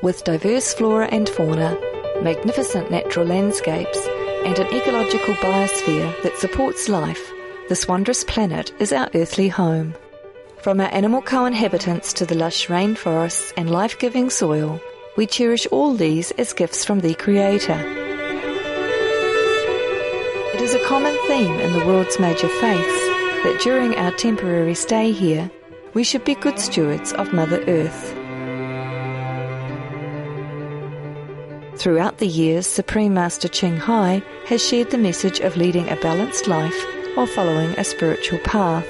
With diverse flora and fauna, magnificent natural landscapes, and an ecological biosphere that supports life, this wondrous planet is our earthly home. From our animal co-inhabitants to the lush rainforests and life-giving soil, we cherish all these as gifts from the Creator. It is a common theme in the world's major faiths that during our temporary stay here, we should be good stewards of Mother Earth. Throughout the years, Supreme Master Ching Hai has shared the message of leading a balanced life while following a spiritual path.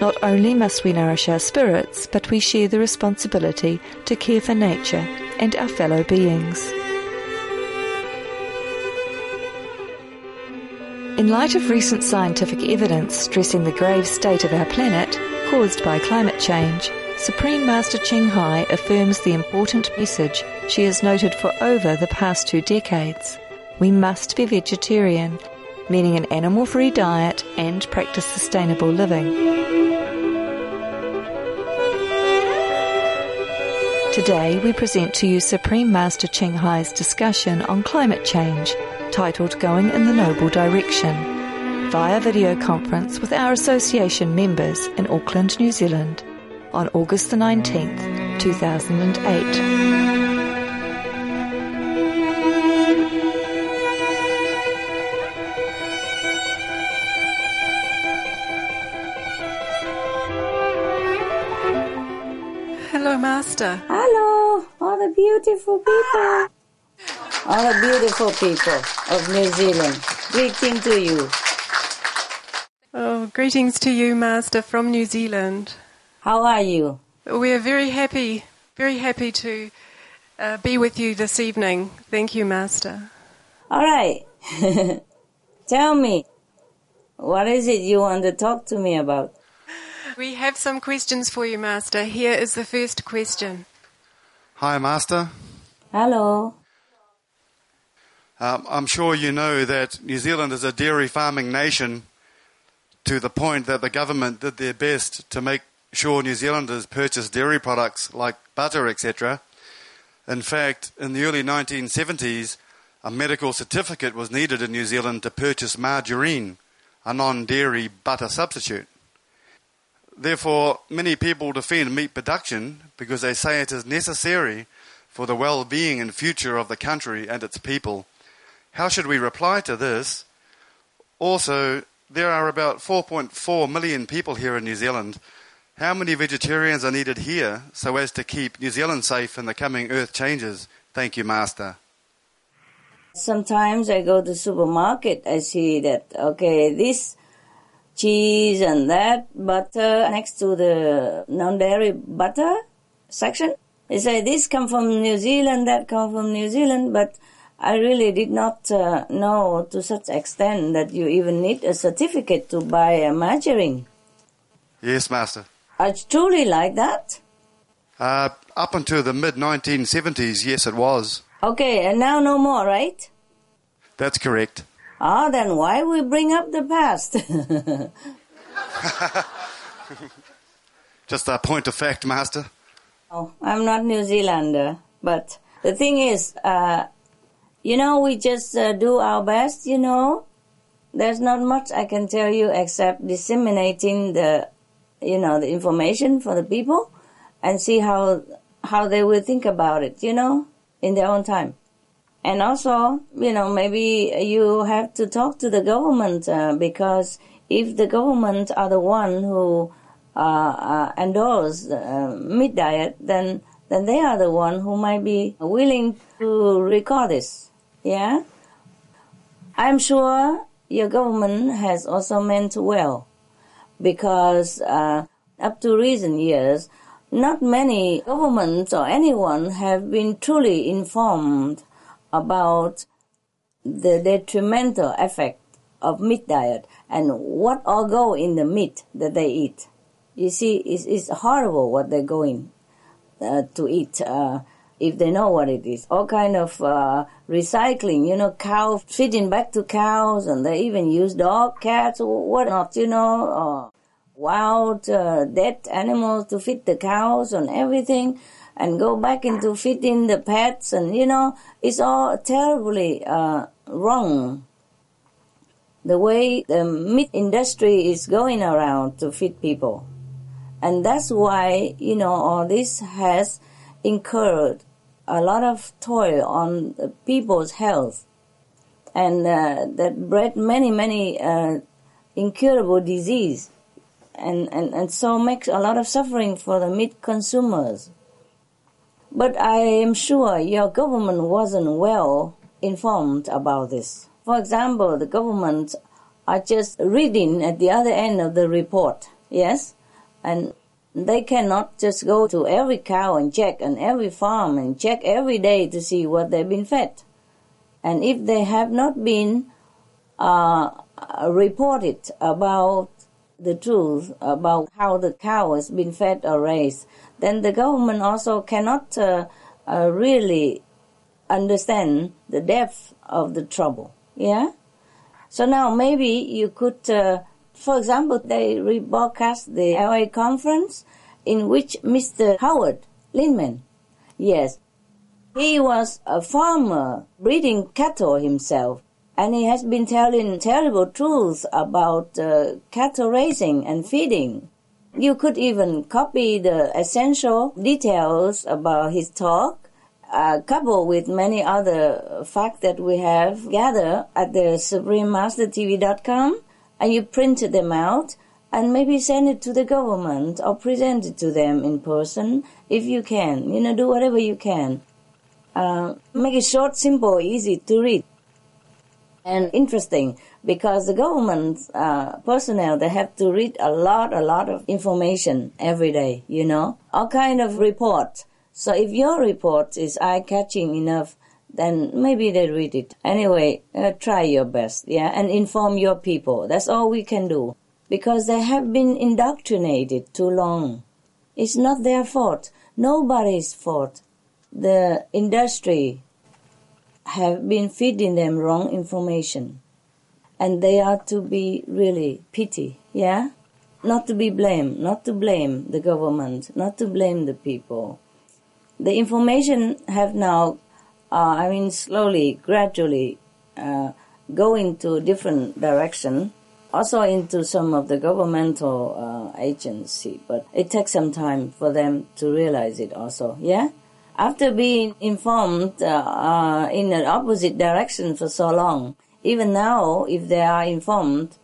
Not only must we nourish our spirits, but we share the responsibility to care for nature and our fellow beings. In light of recent scientific evidence stressing the grave state of our planet caused by climate change, Supreme Master Ching Hai affirms the important message she has noted for over the past two decades. We must be vegetarian, meaning an animal free diet and practice sustainable living. Today we present to you Supreme Master Ching Hai's discussion on climate change, titled Going in the Noble Direction, via video conference with our association members in Auckland, New Zealand, on August the 19th, 2008. Master. Hello, all the beautiful people. All the beautiful people of New Zealand. Greeting to you. Oh, greetings to you, Master, from New Zealand. How are you? We are very happy, very happy to uh, be with you this evening. Thank you, Master. All right. Tell me, what is it you want to talk to me about? We have some questions for you, Master. Here is the first question. Hi, Master. Hello. Um, I'm sure you know that New Zealand is a dairy farming nation to the point that the government did their best to make sure New Zealanders purchase dairy products like butter, etc. In fact, in the early 1970s, a medical certificate was needed in New Zealand to purchase margarine, a non dairy butter substitute. Therefore, many people defend meat production because they say it is necessary for the well being and future of the country and its people. How should we reply to this? Also, there are about 4.4 million people here in New Zealand. How many vegetarians are needed here so as to keep New Zealand safe in the coming earth changes? Thank you, Master. Sometimes I go to supermarket, I see that, okay, this cheese and that butter next to the non-dairy butter section. They say this come from New Zealand, that come from New Zealand, but I really did not uh, know to such extent that you even need a certificate to buy a margarine. Yes, Master. It's truly like that? Uh, up until the mid 1970s, yes, it was. Okay, and now no more, right? That's correct. Ah, then why we bring up the past? Just a point of fact, Master. Oh, I'm not New Zealander, but the thing is, uh, you know, we just uh, do our best, you know. There's not much I can tell you except disseminating the, you know, the information for the people and see how, how they will think about it, you know, in their own time. And also, you know, maybe you have to talk to the government uh, because if the government are the one who uh, uh, endorse uh, meat diet, then then they are the one who might be willing to record this. Yeah, I'm sure your government has also meant well because uh, up to recent years, not many governments or anyone have been truly informed about the detrimental effect of meat diet and what all go in the meat that they eat. You see, it's, it's horrible what they're going uh, to eat. Uh, if they know what it is, all kind of uh, recycling, you know, cow feeding back to cows, and they even use dog, cats, or whatnot, you know, wild uh, dead animals to feed the cows and everything and go back into feeding the pets and you know it's all terribly uh, wrong. The way the meat industry is going around to feed people. And that's why you know all this has incurred a lot of toil on people's health and uh, that bred many many uh, incurable disease and, and, and so makes a lot of suffering for the meat consumers but I am sure your government wasn't well informed about this. For example, the government are just reading at the other end of the report, yes? And they cannot just go to every cow and check and every farm and check every day to see what they've been fed. And if they have not been uh, reported about the truth about how the cow has been fed or raised, then the government also cannot uh, uh, really understand the depth of the trouble. Yeah. So now maybe you could, uh, for example, they rebroadcast the LA conference in which Mr. Howard Lyman, yes, he was a farmer breeding cattle himself, and he has been telling terrible truths about uh, cattle raising and feeding. You could even copy the essential details about his talk, uh, coupled with many other facts that we have gathered at the SupremeMasterTV.com, and you print them out and maybe send it to the government or present it to them in person if you can. You know, do whatever you can. Uh, make it short, simple, easy to read, and interesting because the government uh, personnel they have to read a lot a lot of information every day you know all kind of report so if your report is eye catching enough then maybe they read it. Anyway uh, try your best yeah and inform your people. That's all we can do. Because they have been indoctrinated too long. It's not their fault. Nobody's fault. The industry have been feeding them wrong information. And they are to be really pity, yeah? Not to be blamed, not to blame the government, not to blame the people. The information have now, uh, I mean, slowly, gradually, uh, going to different direction, also into some of the governmental uh, agency, but it takes some time for them to realize it also, yeah? After being informed uh, uh, in an opposite direction for so long, even now, if they are informed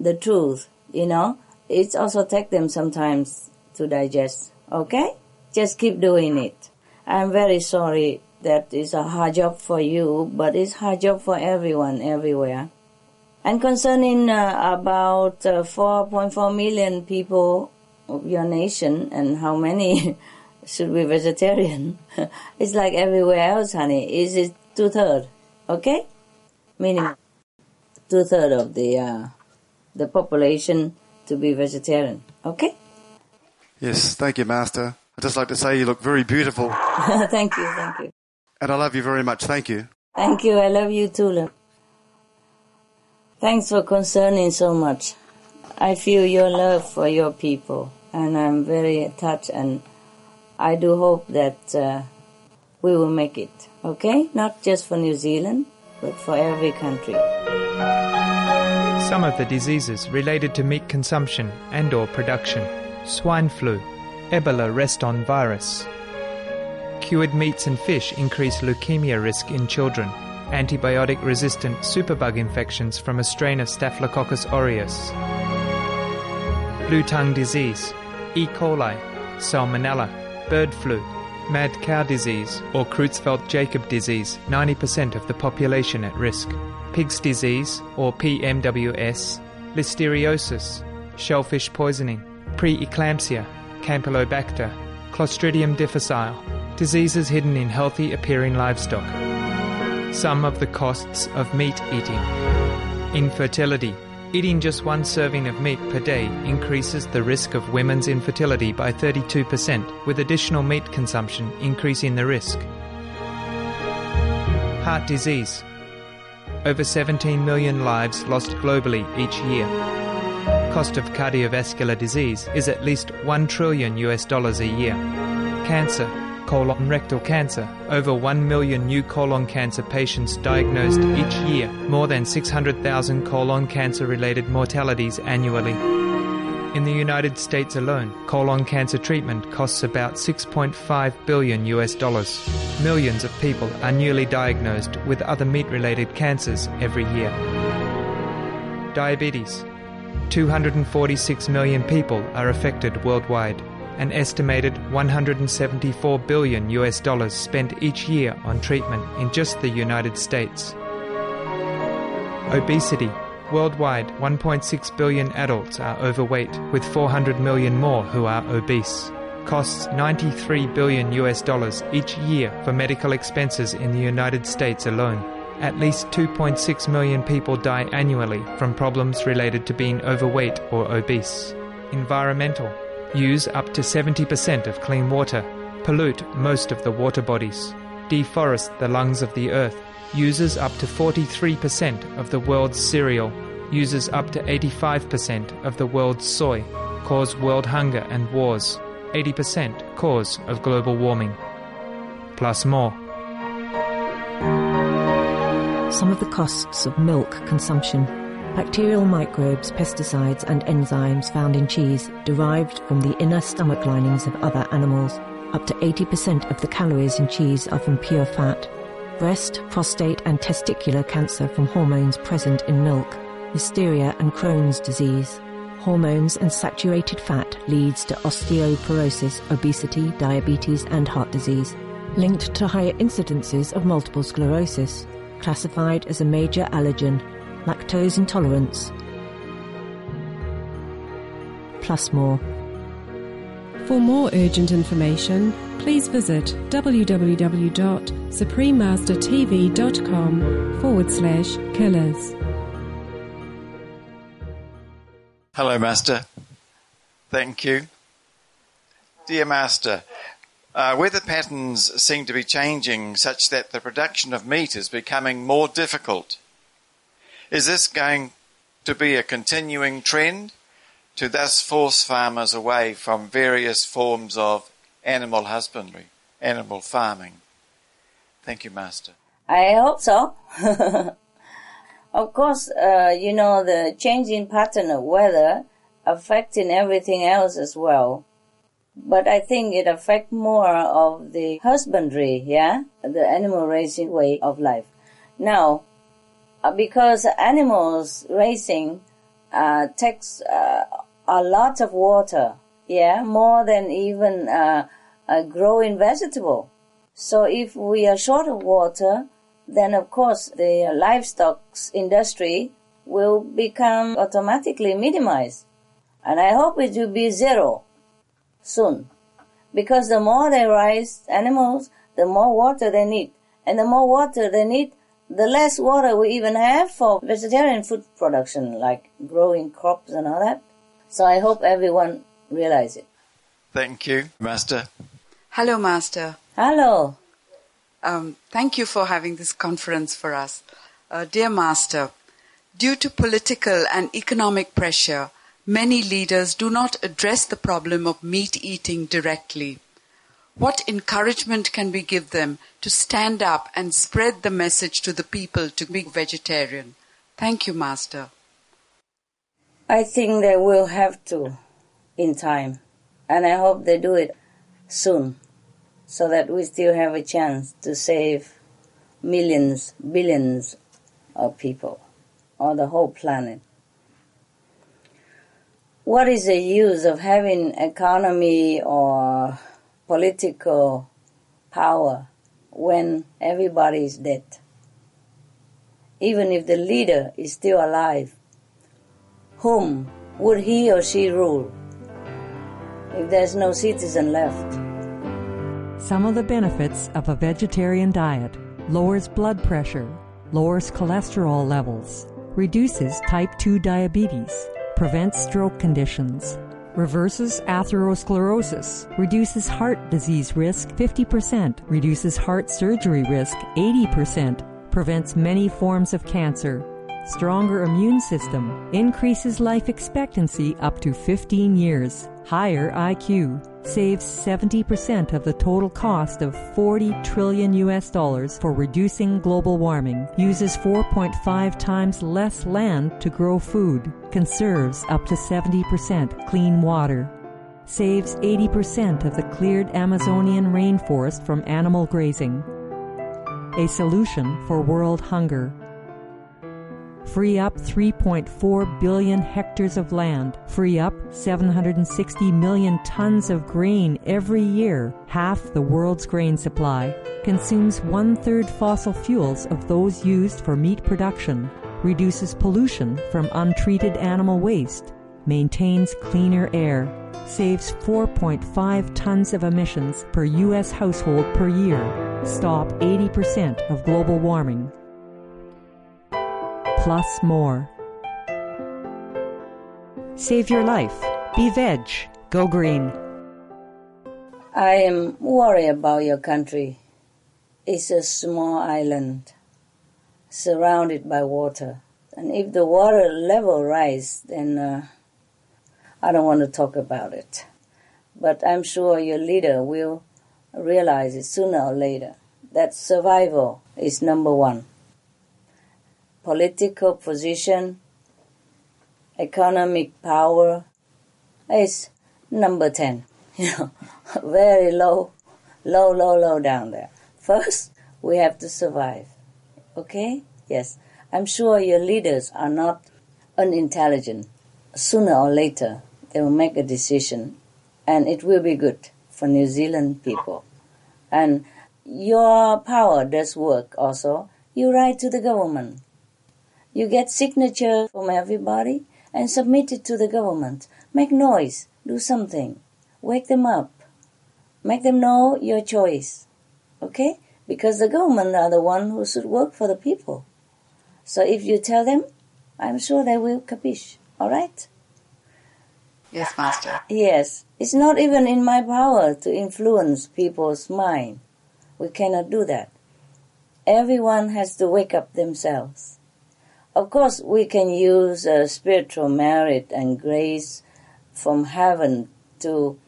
the truth, you know, it also take them sometimes to digest. Okay? Just keep doing it. I'm very sorry that it's a hard job for you, but it's hard job for everyone everywhere. And concerning uh, about uh, 4.4 million people of your nation and how many should be vegetarian, it's like everywhere else, honey. Is it two thirds? Okay? meaning two thirds of the uh, the population to be vegetarian. Okay. Yes, thank you, Master. I'd just like to say you look very beautiful. thank you, thank you. And I love you very much. Thank you. Thank you. I love you too, love. Thanks for concerning so much. I feel your love for your people, and I'm very touched, and I do hope that uh, we will make it. Okay, not just for New Zealand, but for every country. Some of the diseases related to meat consumption and or production. Swine flu, Ebola reston virus. Cured meats and fish increase leukemia risk in children. Antibiotic resistant superbug infections from a strain of Staphylococcus aureus. Blue tongue disease, E. coli, salmonella, bird flu, mad cow disease, or Creutzfeldt Jakob disease, 90% of the population at risk. Pig's disease, or PMWS, listeriosis, shellfish poisoning, preeclampsia, Campylobacter, Clostridium difficile, diseases hidden in healthy appearing livestock. Some of the costs of meat eating. Infertility, Eating just one serving of meat per day increases the risk of women's infertility by 32%, with additional meat consumption increasing the risk. Heart disease. Over 17 million lives lost globally each year. Cost of cardiovascular disease is at least 1 trillion US dollars a year. Cancer. Colon rectal cancer. Over 1 million new colon cancer patients diagnosed each year, more than 600,000 colon cancer related mortalities annually. In the United States alone, colon cancer treatment costs about 6.5 billion US dollars. Millions of people are newly diagnosed with other meat related cancers every year. Diabetes. 246 million people are affected worldwide. An estimated 174 billion US dollars spent each year on treatment in just the United States. Obesity. Worldwide, 1.6 billion adults are overweight, with 400 million more who are obese. Costs 93 billion US dollars each year for medical expenses in the United States alone. At least 2.6 million people die annually from problems related to being overweight or obese. Environmental. Use up to 70% of clean water. Pollute most of the water bodies. Deforest the lungs of the earth. Uses up to 43% of the world's cereal. Uses up to 85% of the world's soy. Cause world hunger and wars. 80% cause of global warming. Plus more. Some of the costs of milk consumption. Bacterial microbes, pesticides, and enzymes found in cheese derived from the inner stomach linings of other animals. Up to 80% of the calories in cheese are from pure fat. Breast, prostate, and testicular cancer from hormones present in milk. Listeria and Crohn's disease. Hormones and saturated fat leads to osteoporosis, obesity, diabetes, and heart disease. Linked to higher incidences of multiple sclerosis. Classified as a major allergen. Lactose intolerance. Plus more. For more urgent information, please visit www.suprememastertv.com forward slash killers. Hello, Master. Thank you. Dear Master, uh, weather patterns seem to be changing such that the production of meat is becoming more difficult. Is this going to be a continuing trend to thus force farmers away from various forms of animal husbandry, animal farming? Thank you, Master. I hope so. of course, uh, you know, the changing pattern of weather affecting everything else as well. But I think it affects more of the husbandry, yeah, the animal raising way of life. Now, because animals raising uh, takes uh, a lot of water, yeah, more than even uh, growing vegetable. So if we are short of water, then of course the livestock industry will become automatically minimized. And I hope it will be zero soon. Because the more they raise animals, the more water they need. And the more water they need, the less water we even have for vegetarian food production, like growing crops and all that. So I hope everyone realize it. Thank you, Master. Hello, Master. Hello. Um, thank you for having this conference for us. Uh, dear Master, due to political and economic pressure, many leaders do not address the problem of meat eating directly. What encouragement can we give them to stand up and spread the message to the people to be vegetarian? Thank you, Master. I think they will have to in time. And I hope they do it soon so that we still have a chance to save millions, billions of people or the whole planet. What is the use of having economy or political power when everybody is dead? Even if the leader is still alive, whom would he or she rule if there's no citizen left? Some of the benefits of a vegetarian diet lowers blood pressure, lowers cholesterol levels, reduces type 2 diabetes, prevents stroke conditions, reverses atherosclerosis, reduces heart disease risk 50%, reduces heart surgery risk 80%, prevents many forms of cancer, stronger immune system, increases life expectancy up to 15 years, higher IQ, saves 70% of the total cost of 40 trillion US dollars for reducing global warming, uses 4.5 times less land to grow food, conserves up to 70% clean water, saves 80% of the cleared Amazonian rainforest from animal grazing. A solution for world hunger free up 3.4 billion hectares of land, free up 760 million tons of grain every year, half the world's grain supply, consumes one third fossil fuels of those used for meat production, reduces pollution from untreated animal waste, maintains cleaner air, saves 4.5 tons of emissions per U.S. household per year, stop 80% of global warming, plus more. Save your life. Be veg. Go green. I am worried about your country. It's a small island surrounded by water. And if the water level rise, then uh, I don't want to talk about it. But I'm sure your leader will realize it sooner or later that survival is number one political position, economic power is number 10. You know, very low, low, low, low down there. First, we have to survive. Okay? Yes. I'm sure your leaders are not unintelligent. Sooner or later, they will make a decision and it will be good for New Zealand people. And your power does work also. You write to the government you get signature from everybody and submit it to the government. Make noise. Do something. Wake them up. Make them know your choice. Okay? Because the government are the one who should work for the people. So if you tell them, I'm sure they will capiche. Alright? Yes, Master. Yes. It's not even in my power to influence people's mind. We cannot do that. Everyone has to wake up themselves. Of course, we can use uh, spiritual merit and grace from heaven to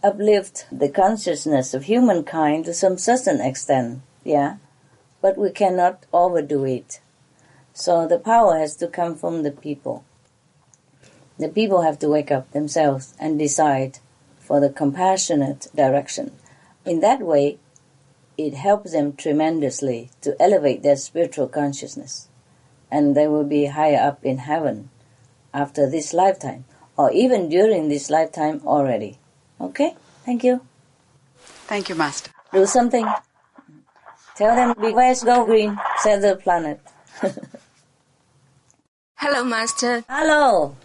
uplift the consciousness of humankind to some certain extent, yeah, but we cannot overdo it. So the power has to come from the people. The people have to wake up themselves and decide for the compassionate direction. In that way, it helps them tremendously to elevate their spiritual consciousness and they will be higher up in heaven after this lifetime or even during this lifetime already. Okay? Thank you. Thank you, Master. Do something. Tell them, beware, go green, save the planet. Hello, Master. Hello.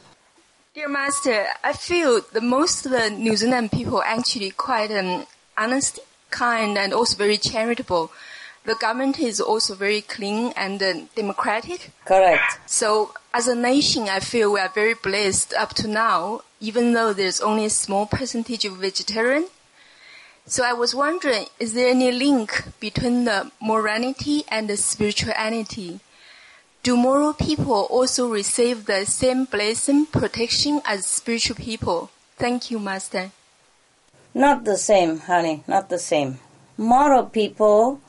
Dear Master, I feel the most of the New Zealand people are actually quite um, honest, kind, and also very charitable the government is also very clean and uh, democratic. Correct. So as a nation, I feel we are very blessed up to now, even though there's only a small percentage of vegetarian. So I was wondering, is there any link between the morality and the spirituality? Do moral people also receive the same blessing, protection as spiritual people? Thank you, Master. Not the same, honey, not the same. Moral people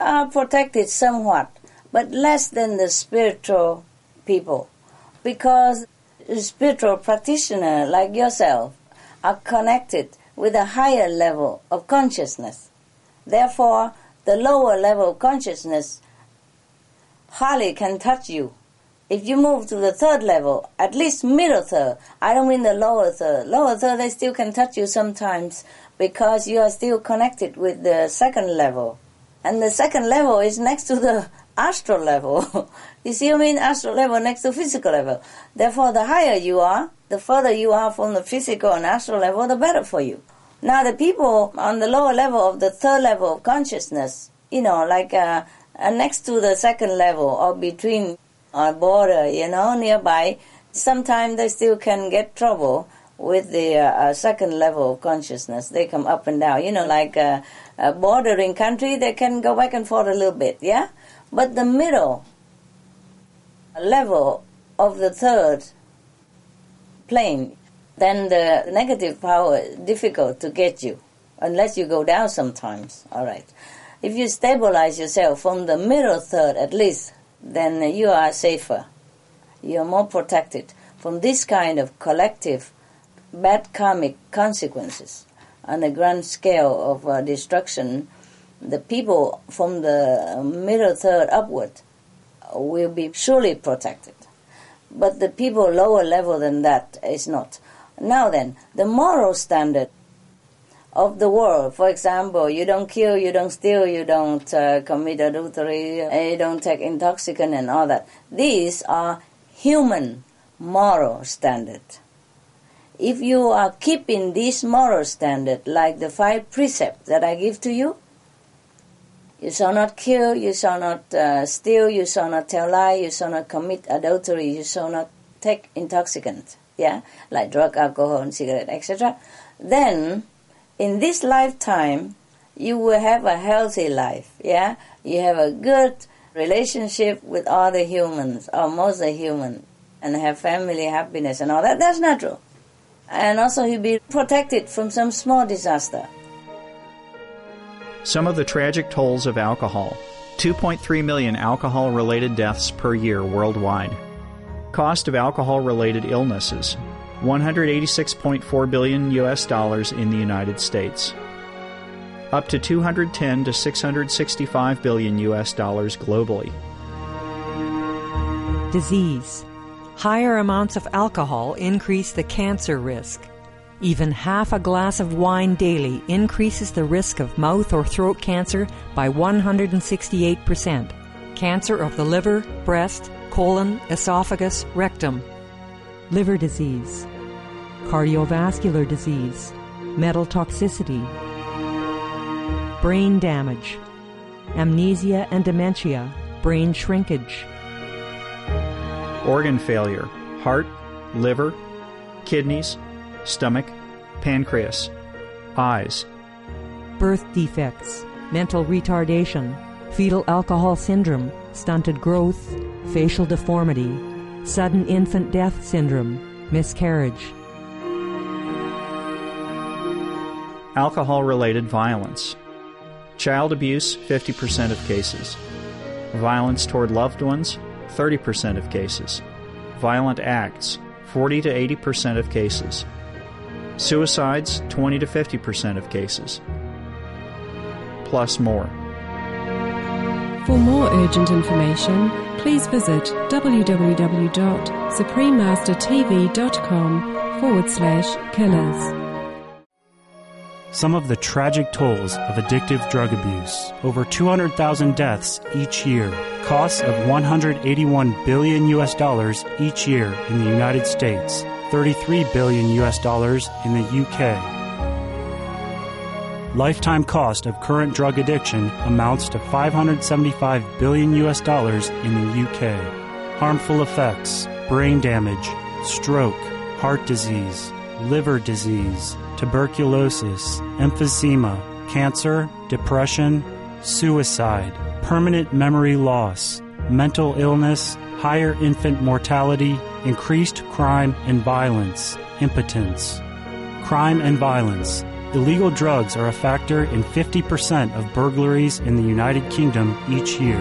are protected somewhat, but less than the spiritual people, because spiritual practitioner like yourself are connected with a higher level of consciousness. Therefore, the lower level of consciousness hardly can touch you. If you move to the third level, at least middle third, I don't mean the lower third. Lower third, they still can touch you sometimes because you are still connected with the second level. And the second level is next to the astral level. you see, I mean, astral level next to physical level. Therefore, the higher you are, the further you are from the physical and astral level, the better for you. Now, the people on the lower level of the third level of consciousness, you know, like uh, uh, next to the second level or between a border, you know, nearby, sometimes they still can get trouble with the uh, uh, second level of consciousness. They come up and down, you know, like a bordering country, they can go back and forth a little bit, yeah? But the middle, level of the third plane, then the negative power difficult to get you unless you go down sometimes. All right. If you stabilize yourself from the middle third at least, then you are safer. You are more protected from this kind of collective bad karmic consequences on a grand scale of uh, destruction. The people from the middle third upward will be surely protected. But the people lower level than that is not. Now then, the moral standard of the world. For example, you don't kill, you don't steal, you don't uh, commit adultery, you don't take intoxicant and all that. These are human moral standard. If you are keeping this moral standard, like the five precepts that I give to you, you shall not kill, you shall not uh, steal, you shall not tell lie, you shall not commit adultery, you shall not take intoxicant, yeah, like drug, alcohol, and cigarette, etc. Then in this lifetime, you will have a healthy life, yeah? You have a good relationship with other humans, or most of human, and have family happiness and all that. That's natural. And also you'll be protected from some small disaster. Some of the tragic tolls of alcohol 2.3 million alcohol related deaths per year worldwide. Cost of alcohol related illnesses 186.4 billion US dollars in the United States. Up to 210 to 665 billion US dollars globally. Disease. Higher amounts of alcohol increase the cancer risk. Even half a glass of wine daily increases the risk of mouth or throat cancer by 168%. Cancer of the liver, breast, colon, esophagus, rectum. Liver disease cardiovascular disease, metal toxicity, brain damage, amnesia and dementia, brain shrinkage, organ failure, heart, liver, kidneys, stomach, pancreas, eyes, birth defects, mental retardation, fetal alcohol syndrome, stunted growth, facial deformity, sudden infant death syndrome, miscarriage. Alcohol related violence. Child abuse, 50% of cases. Violence toward loved ones, 30% of cases. Violent acts, 40 to 80% of cases. Suicides, 20 to 50% of cases. Plus more. For more urgent information, please visit www.suprememastertv.com forward slash killers. Some of the tragic tolls of addictive drug abuse. Over 200,000 deaths each year. Costs of 181 billion US dollars each year in the United States. 33 billion US dollars in the UK. Lifetime cost of current drug addiction amounts to 575 billion US dollars in the UK. Harmful effects: brain damage, stroke, heart disease, liver disease, tuberculosis, emphysema, cancer, depression, suicide, permanent memory loss, mental illness, higher infant mortality, increased crime and violence, impotence. Crime and violence. Illegal drugs are a factor in 50% of burglaries in the United Kingdom each year.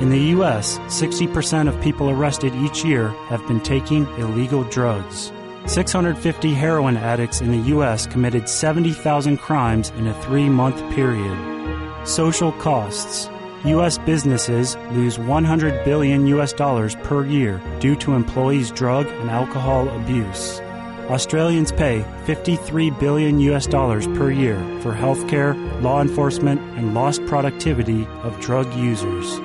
In the U.S., 60% of people arrested each year have been taking illegal drugs. 650 heroin addicts in the U.S. committed 70,000 crimes in a three month period. Social costs. U.S. businesses lose 100 billion U.S. dollars per year due to employees' drug and alcohol abuse. Australians pay 53 billion US dollars per year for healthcare, law enforcement, and lost productivity of drug users.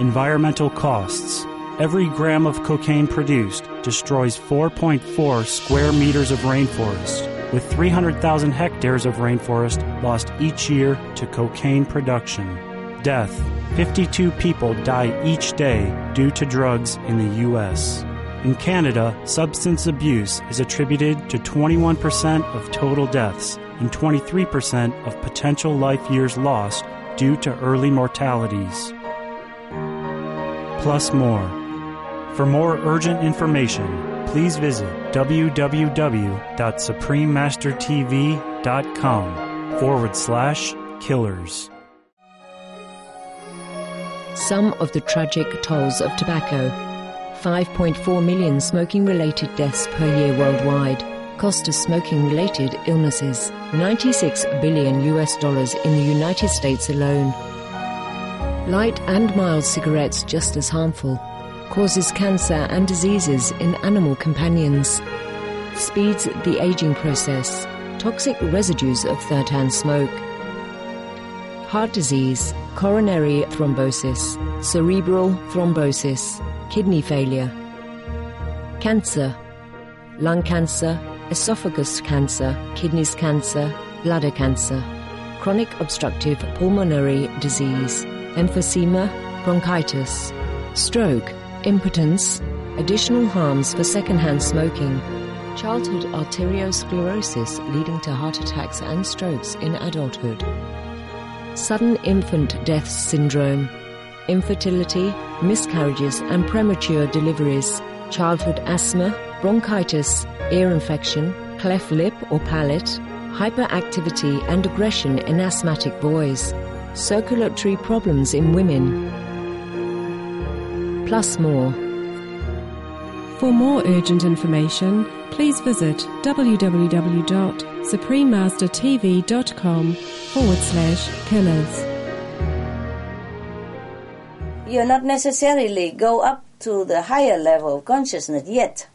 Environmental costs. Every gram of cocaine produced destroys 4.4 square meters of rainforest, with 300,000 hectares of rainforest lost each year to cocaine production. Death 52 people die each day due to drugs in the U.S. In Canada, substance abuse is attributed to 21% of total deaths and 23% of potential life years lost due to early mortalities. Plus more. For more urgent information, please visit www.suprememastertv.com forward slash killers. Some of the tragic tolls of tobacco 5.4 million smoking related deaths per year worldwide, cost of smoking related illnesses 96 billion US dollars in the United States alone. Light and mild cigarettes just as harmful, causes cancer and diseases in animal companions, speeds the aging process, toxic residues of third hand smoke. Heart disease, coronary thrombosis, cerebral thrombosis, kidney failure, cancer, lung cancer, esophagus cancer, kidneys cancer, bladder cancer, chronic obstructive pulmonary disease, emphysema, bronchitis, stroke, impotence, additional harms for secondhand smoking, childhood arteriosclerosis leading to heart attacks and strokes in adulthood, sudden infant death syndrome, infertility, miscarriages and premature deliveries, childhood asthma, bronchitis, ear infection, cleft lip or palate, hyperactivity and aggression in asthmatic boys, circulatory problems in women, plus more. For more urgent information, please visit www.suprememastertv.com forward slash killers. You're not necessarily go up to the higher level of consciousness yet.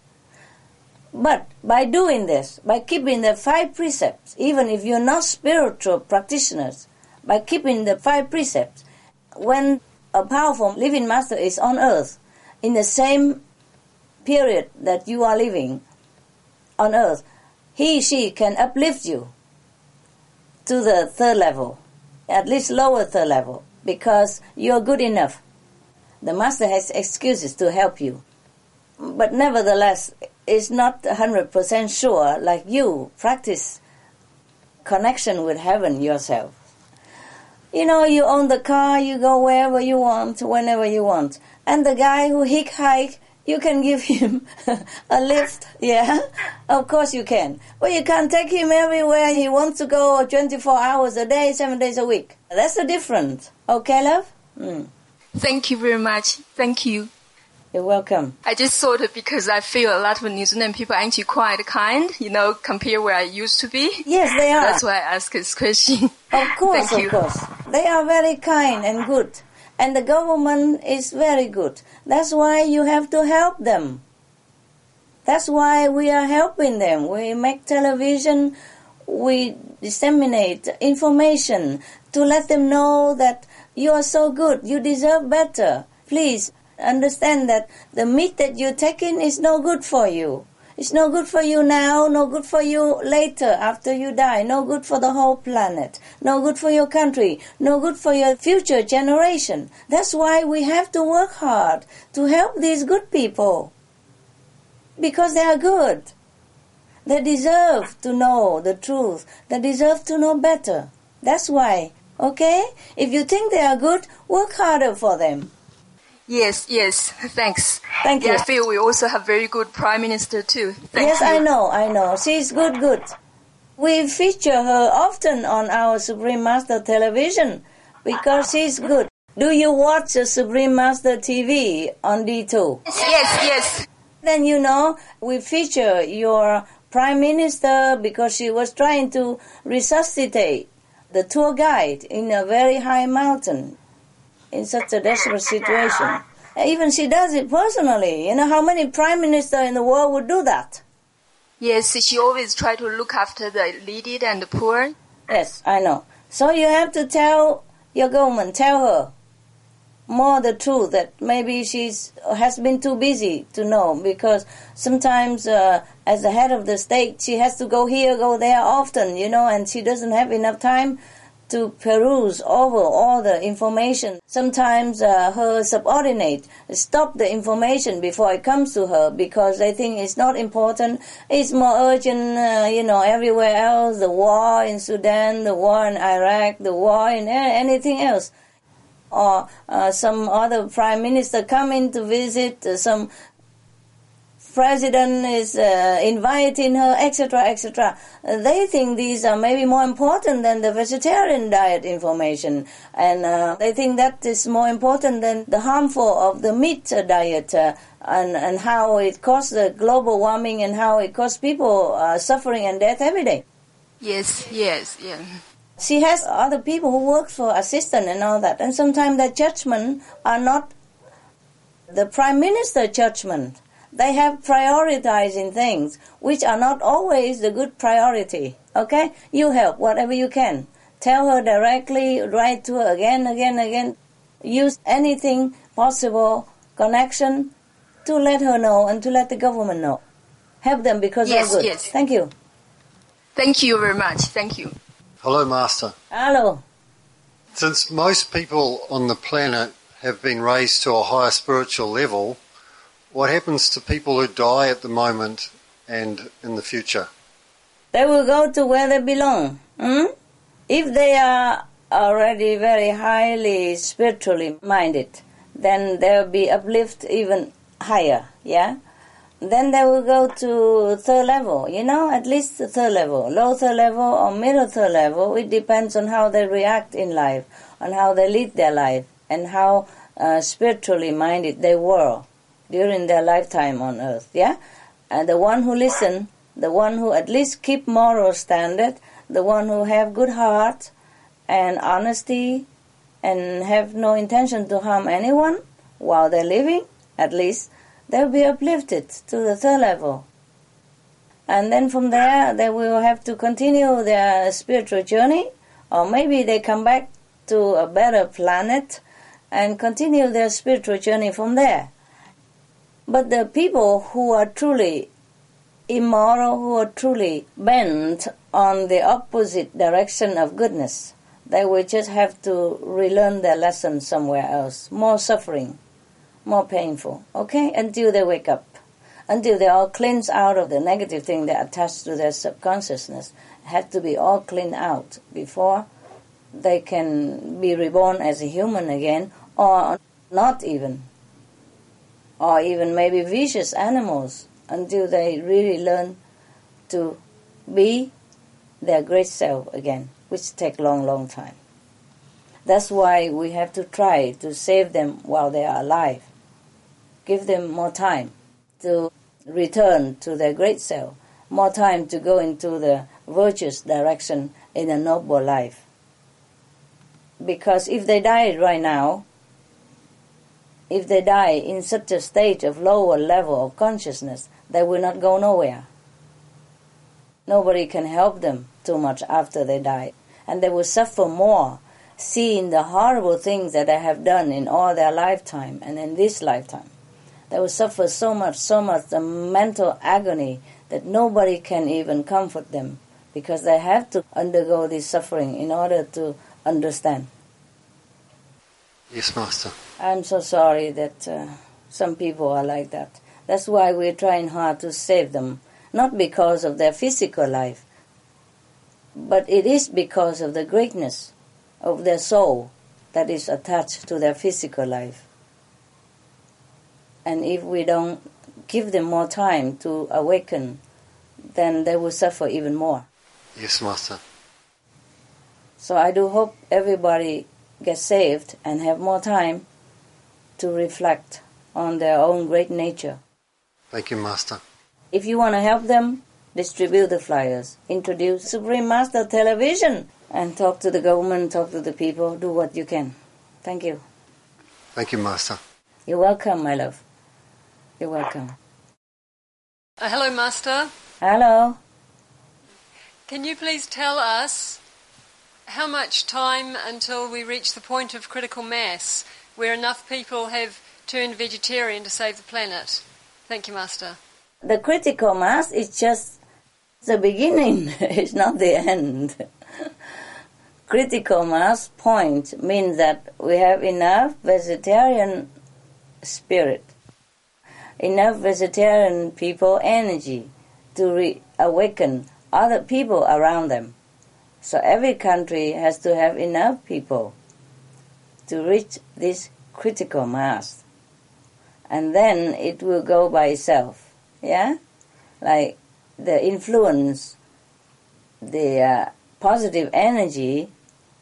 But by doing this, by keeping the five precepts, even if you're not spiritual practitioners, by keeping the five precepts, when a powerful living master is on earth, in the same period that you are living on earth, he, she can uplift you to the third level, at least lower third level, because you're good enough. The master has excuses to help you. But nevertheless, it's not 100% sure, like you practice connection with heaven yourself. You know, you own the car, you go wherever you want, whenever you want. And the guy who hitchhike, you can give him a lift, yeah? Of course you can. But you can't take him everywhere he wants to go 24 hours a day, 7 days a week. That's the difference. Okay, love? Mm. Thank you very much. Thank you. You're welcome. I just thought it because I feel a lot of New Zealand people are actually quite kind, you know, compared where I used to be. Yes, they are. That's why I asked this question. Of course, of course. They are very kind and good. And the government is very good. That's why you have to help them. That's why we are helping them. We make television, we disseminate information to let them know that you are so good, you deserve better. Please understand that the meat that you're taking is no good for you. It's no good for you now, no good for you later after you die, no good for the whole planet, no good for your country, no good for your future generation. That's why we have to work hard to help these good people. Because they are good. They deserve to know the truth. They deserve to know better. That's why, okay? If you think they are good, work harder for them. Yes, yes. Thanks. Thank yeah, you. I feel we also have very good prime minister too. Thank yes, you. I know, I know. She's good, good. We feature her often on our Supreme Master television because she's good. Do you watch the Supreme Master TV on D2? Yes, yes. Then you know, we feature your Prime Minister because she was trying to resuscitate the tour guide in a very high mountain in such a desperate situation. Even she does it personally. You know how many prime minister in the world would do that? Yes, she always try to look after the needy and the poor. Yes, I know. So you have to tell your government, tell her more the truth that maybe she's has been too busy to know because sometimes uh, as the head of the state she has to go here go there often you know and she doesn't have enough time to peruse over all the information. Sometimes uh, her subordinate stop the information before it comes to her because they think it's not important. It's more urgent, uh, you know, everywhere else. The war in Sudan, the war in Iraq, the war in anything else. or uh, some other prime minister coming to visit, uh, some president is uh, inviting her, etc., etc. They think these are maybe more important than the vegetarian diet information, and uh, they think that is more important than the harmful of the meat diet. Uh, and, and how it causes the global warming and how it causes people uh, suffering and death every day. Yes, yes, yeah. She has other people who work for assistant and all that, and sometimes their judgment are not the prime minister judgment. They have prioritizing things which are not always the good priority. Okay, you help whatever you can. Tell her directly, write to her again, again, again. Use anything possible connection to let her know and to let the government know. Help them because yes, they're good. Yes. Thank you. Thank you very much. Thank you. Hello, Master. Hello. Since most people on the planet have been raised to a higher spiritual level, what happens to people who die at the moment and in the future? They will go to where they belong. Hmm? If they are already very highly spiritually minded, then they'll be uplifted even higher, yeah? Then they will go to third level, you know, at least the third level, low third level or middle third level. It depends on how they react in life, on how they lead their life, and how uh, spiritually minded they were during their lifetime on earth, yeah? And the one who listen, the one who at least keep moral standard, the one who have good heart and honesty and have no intention to harm anyone while they're living, at least, they'll be uplifted to the third level. And then from there, they will have to continue their spiritual journey, or maybe they come back to a better planet and continue their spiritual journey from there. But the people who are truly immoral, who are truly bent on the opposite direction of goodness, they will just have to relearn their lesson somewhere else. More suffering, more painful, okay? Until they wake up. Until they all cleanse out of the negative thing that attached to their subconsciousness. Have to be all cleaned out before they can be reborn as a human again, or not even. Or even maybe vicious animals until they really learn to be their great self again, which take long, long time. That's why we have to try to save them while they are alive. Give them more time to return to their great self, more time to go into the virtuous direction in a noble life. Because if they die right now, if they die in such a state of lower level of consciousness, they will not go nowhere. Nobody can help them too much after they die. And they will suffer more seeing the horrible things that they have done in all their lifetime and in this lifetime. They will suffer so much, so much the mental agony that nobody can even comfort them because they have to undergo this suffering in order to understand. Yes, Master. I'm so sorry that uh, some people are like that. That's why we're trying hard to save them, not because of their physical life, but it is because of the greatness of their soul that is attached to their physical life. And if we don't give them more time to awaken, then they will suffer even more. Yes, Master. So I do hope everybody gets saved and have more time to reflect on their own great nature. Thank you, Master. If you want to help them, distribute the flyers, introduce Supreme Master Television, and talk to the government, talk to the people, do what you can. Thank you. Thank you, Master. You're welcome, my love. You're welcome. Uh, hello, Master. Hello. Can you please tell us how much time until we reach the point of critical mass where enough people have turned vegetarian to save the planet? Thank you, Master. The critical mass is just the beginning, it's not the end. critical mass point means that we have enough vegetarian spirit, enough vegetarian people energy to reawaken other people around them. So every country has to have enough people to reach this critical mass. And then it will go by itself. Yeah? Like the influence, the uh, positive energy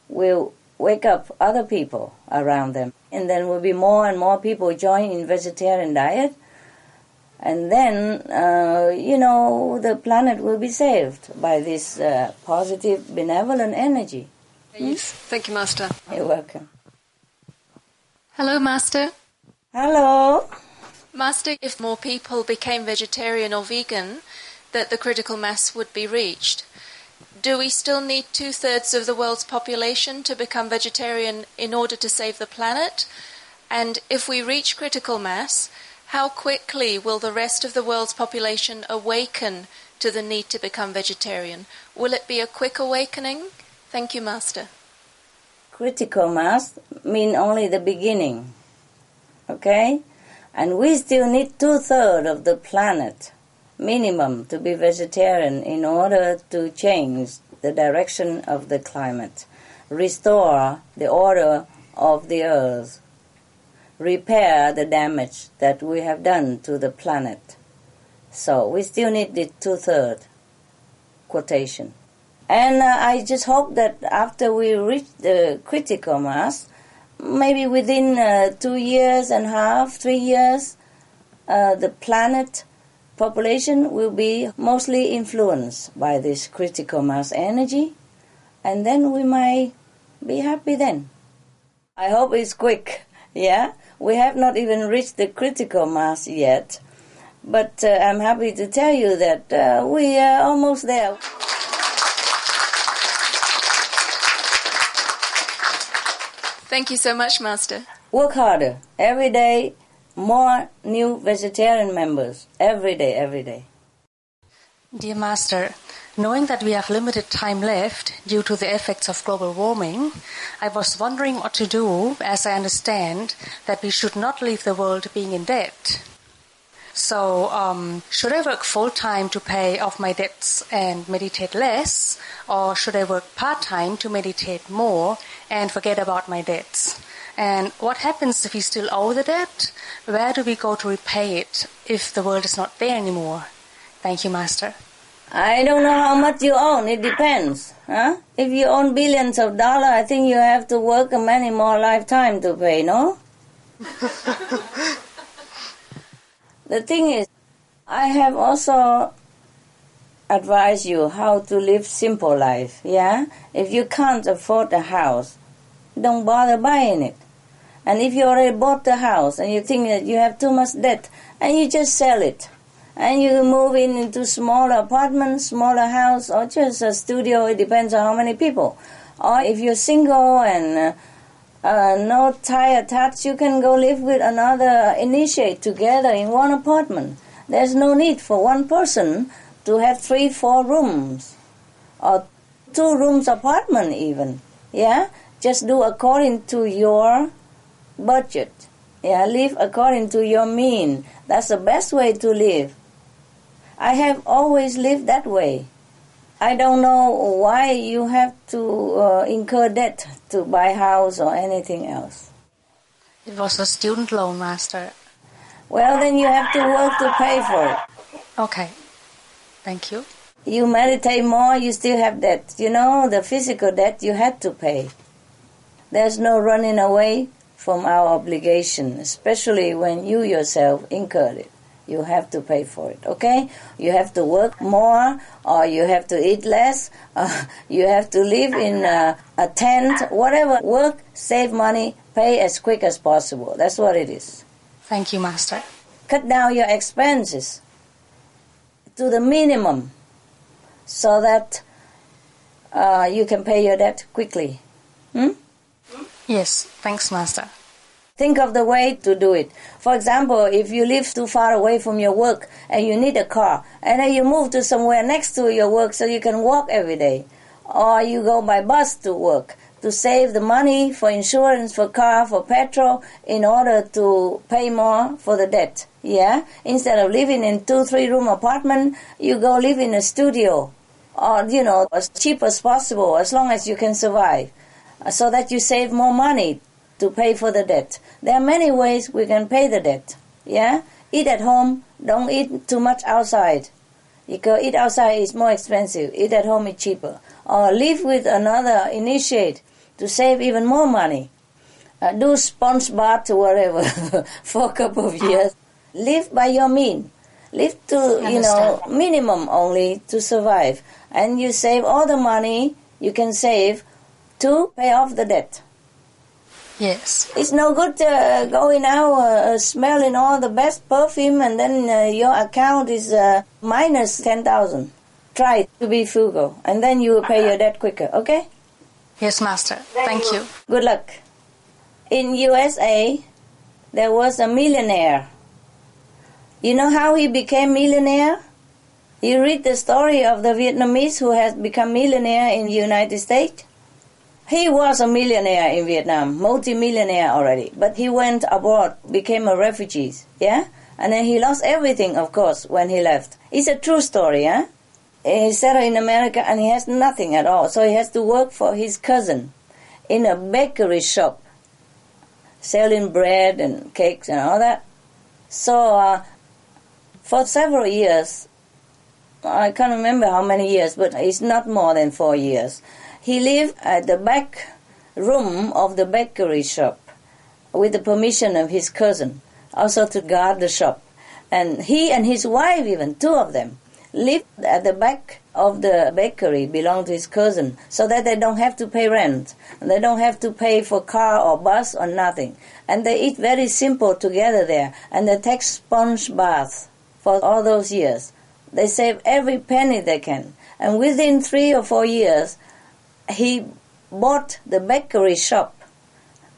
will wake up other people around them. And then will be more and more people join in vegetarian diet. And then, uh, you know, the planet will be saved by this uh, positive, benevolent energy. Yes. Thank you, Master. You're welcome. Hello, Master. Hello. Master, if more people became vegetarian or vegan, that the critical mass would be reached. Do we still need two thirds of the world's population to become vegetarian in order to save the planet? And if we reach critical mass, how quickly will the rest of the world's population awaken to the need to become vegetarian? Will it be a quick awakening? Thank you, Master. Critical mass mean only the beginning. Okay? And we still need two thirds of the planet minimum to be vegetarian in order to change the direction of the climate, restore the order of the earth, repair the damage that we have done to the planet. So we still need the two third quotation. And uh, I just hope that after we reach the critical mass, maybe within uh, two years and a half, three years, uh, the planet population will be mostly influenced by this critical mass energy, and then we might be happy then. I hope it's quick, yeah? We have not even reached the critical mass yet, but uh, I'm happy to tell you that uh, we are almost there. Thank you so much, Master. Work harder. Every day, more new vegetarian members. Every day, every day. Dear Master, knowing that we have limited time left due to the effects of global warming, I was wondering what to do as I understand that we should not leave the world being in debt. So, um, should I work full time to pay off my debts and meditate less, or should I work part time to meditate more and forget about my debts? And what happens if we still owe the debt? Where do we go to repay it if the world is not there anymore? Thank you, Master. I don't know how much you own. It depends. Huh? If you own billions of dollars, I think you have to work many more lifetime to pay, no? the thing is, I have also advised you how to live simple life, yeah? If you can't afford a house, don't bother buying it. And if you already bought the house and you think that you have too much debt, and you just sell it, and you move in into smaller apartment, smaller house, or just a studio. It depends on how many people. Or if you're single and uh, uh, no tie attached, you can go live with another initiate together in one apartment. There's no need for one person to have three, four rooms, or two rooms apartment even. Yeah, just do according to your budget. Yeah, live according to your mean. That's the best way to live. I have always lived that way. I don't know why you have to uh, incur debt to buy house or anything else. It was a student loan, Master. Well, then you have to work to pay for it. Okay. Thank you. You meditate more, you still have debt. You know, the physical debt you had to pay. There's no running away from our obligation, especially when you yourself incurred it. You have to pay for it, okay? You have to work more, or you have to eat less, uh, you have to live in a, a tent, whatever. Work, save money, pay as quick as possible. That's what it is. Thank you, Master. Cut down your expenses to the minimum so that uh, you can pay your debt quickly. Hmm? Yes, thanks, Master. Think of the way to do it. For example, if you live too far away from your work and you need a car, and then you move to somewhere next to your work so you can walk every day, or you go by bus to work to save the money for insurance, for car, for petrol, in order to pay more for the debt. Yeah, instead of living in two, three room apartment, you go live in a studio, or you know, as cheap as possible, as long as you can survive, so that you save more money to pay for the debt. There are many ways we can pay the debt. Yeah? Eat at home, don't eat too much outside. Because eat outside is more expensive, eat at home is cheaper. Or live with another, initiate to save even more money. Uh, do sponge bath or whatever for a couple of years. Live by your mean. Live to, you know, minimum only to survive. And you save all the money you can save to pay off the debt. Yes. It's no good uh, going out uh, smelling all the best perfume and then uh, your account is uh, minus 10,000. Try to be frugal and then you will pay your debt quicker, okay? Yes, Master. Thank you. Good luck. In USA, there was a millionaire. You know how he became millionaire? You read the story of the Vietnamese who has become millionaire in the United States? He was a millionaire in Vietnam, multi-millionaire already, but he went abroad, became a refugee, yeah? And then he lost everything, of course, when he left. It's a true story, yeah? He settled in America and he has nothing at all, so he has to work for his cousin in a bakery shop, selling bread and cakes and all that. So, uh, for several years, I can't remember how many years, but it's not more than four years. He lived at uh, the back room of the bakery shop with the permission of his cousin, also to guard the shop. And he and his wife, even two of them, lived at the back of the bakery belonging to his cousin so that they don't have to pay rent. They don't have to pay for car or bus or nothing. And they eat very simple together there. And they take sponge baths for all those years. They save every penny they can. And within three or four years he bought the bakery shop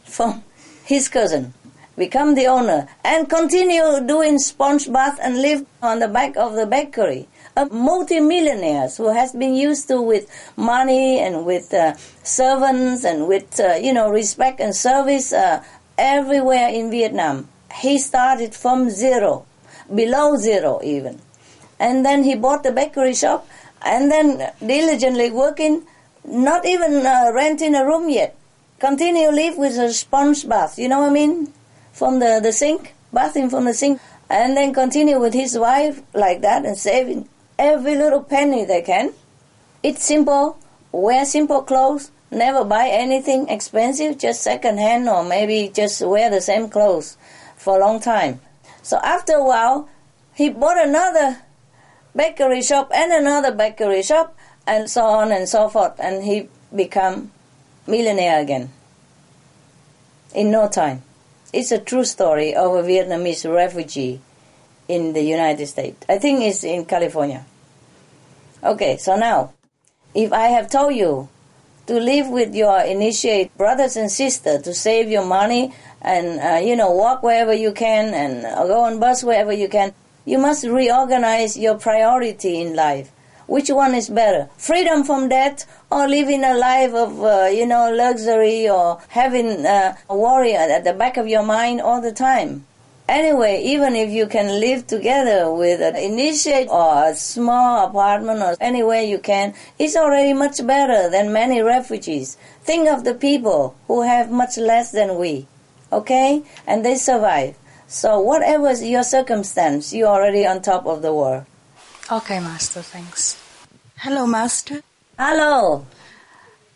from his cousin, become the owner, and continue doing sponge bath and live on the back of the bakery. A multi-millionaire who has been used to with money and with uh, servants and with uh, you know respect and service uh, everywhere in Vietnam. He started from zero, below zero even, and then he bought the bakery shop and then diligently working not even uh, renting a room yet. Continue live with a sponge bath, you know what I mean? From the, the sink, bathing from the sink. And then continue with his wife like that and saving every little penny they can. Eat simple, wear simple clothes, never buy anything expensive, just second hand or maybe just wear the same clothes for a long time. So after a while, he bought another bakery shop and another bakery shop and so on and so forth, and he become millionaire again in no time. It's a true story of a Vietnamese refugee in the United States. I think it's in California. Okay, so now, if I have told you to live with your initiate brothers and sisters to save your money and uh, you know walk wherever you can and go on bus wherever you can, you must reorganize your priority in life. Which one is better? Freedom from debt or living a life of, uh, you know, luxury or having uh, a worry at the back of your mind all the time? Anyway, even if you can live together with an initiate or a small apartment or anywhere you can, it's already much better than many refugees. Think of the people who have much less than we, okay? And they survive. So whatever your circumstance, you're already on top of the world. Okay, Master, thanks. Hello, Master. Hello.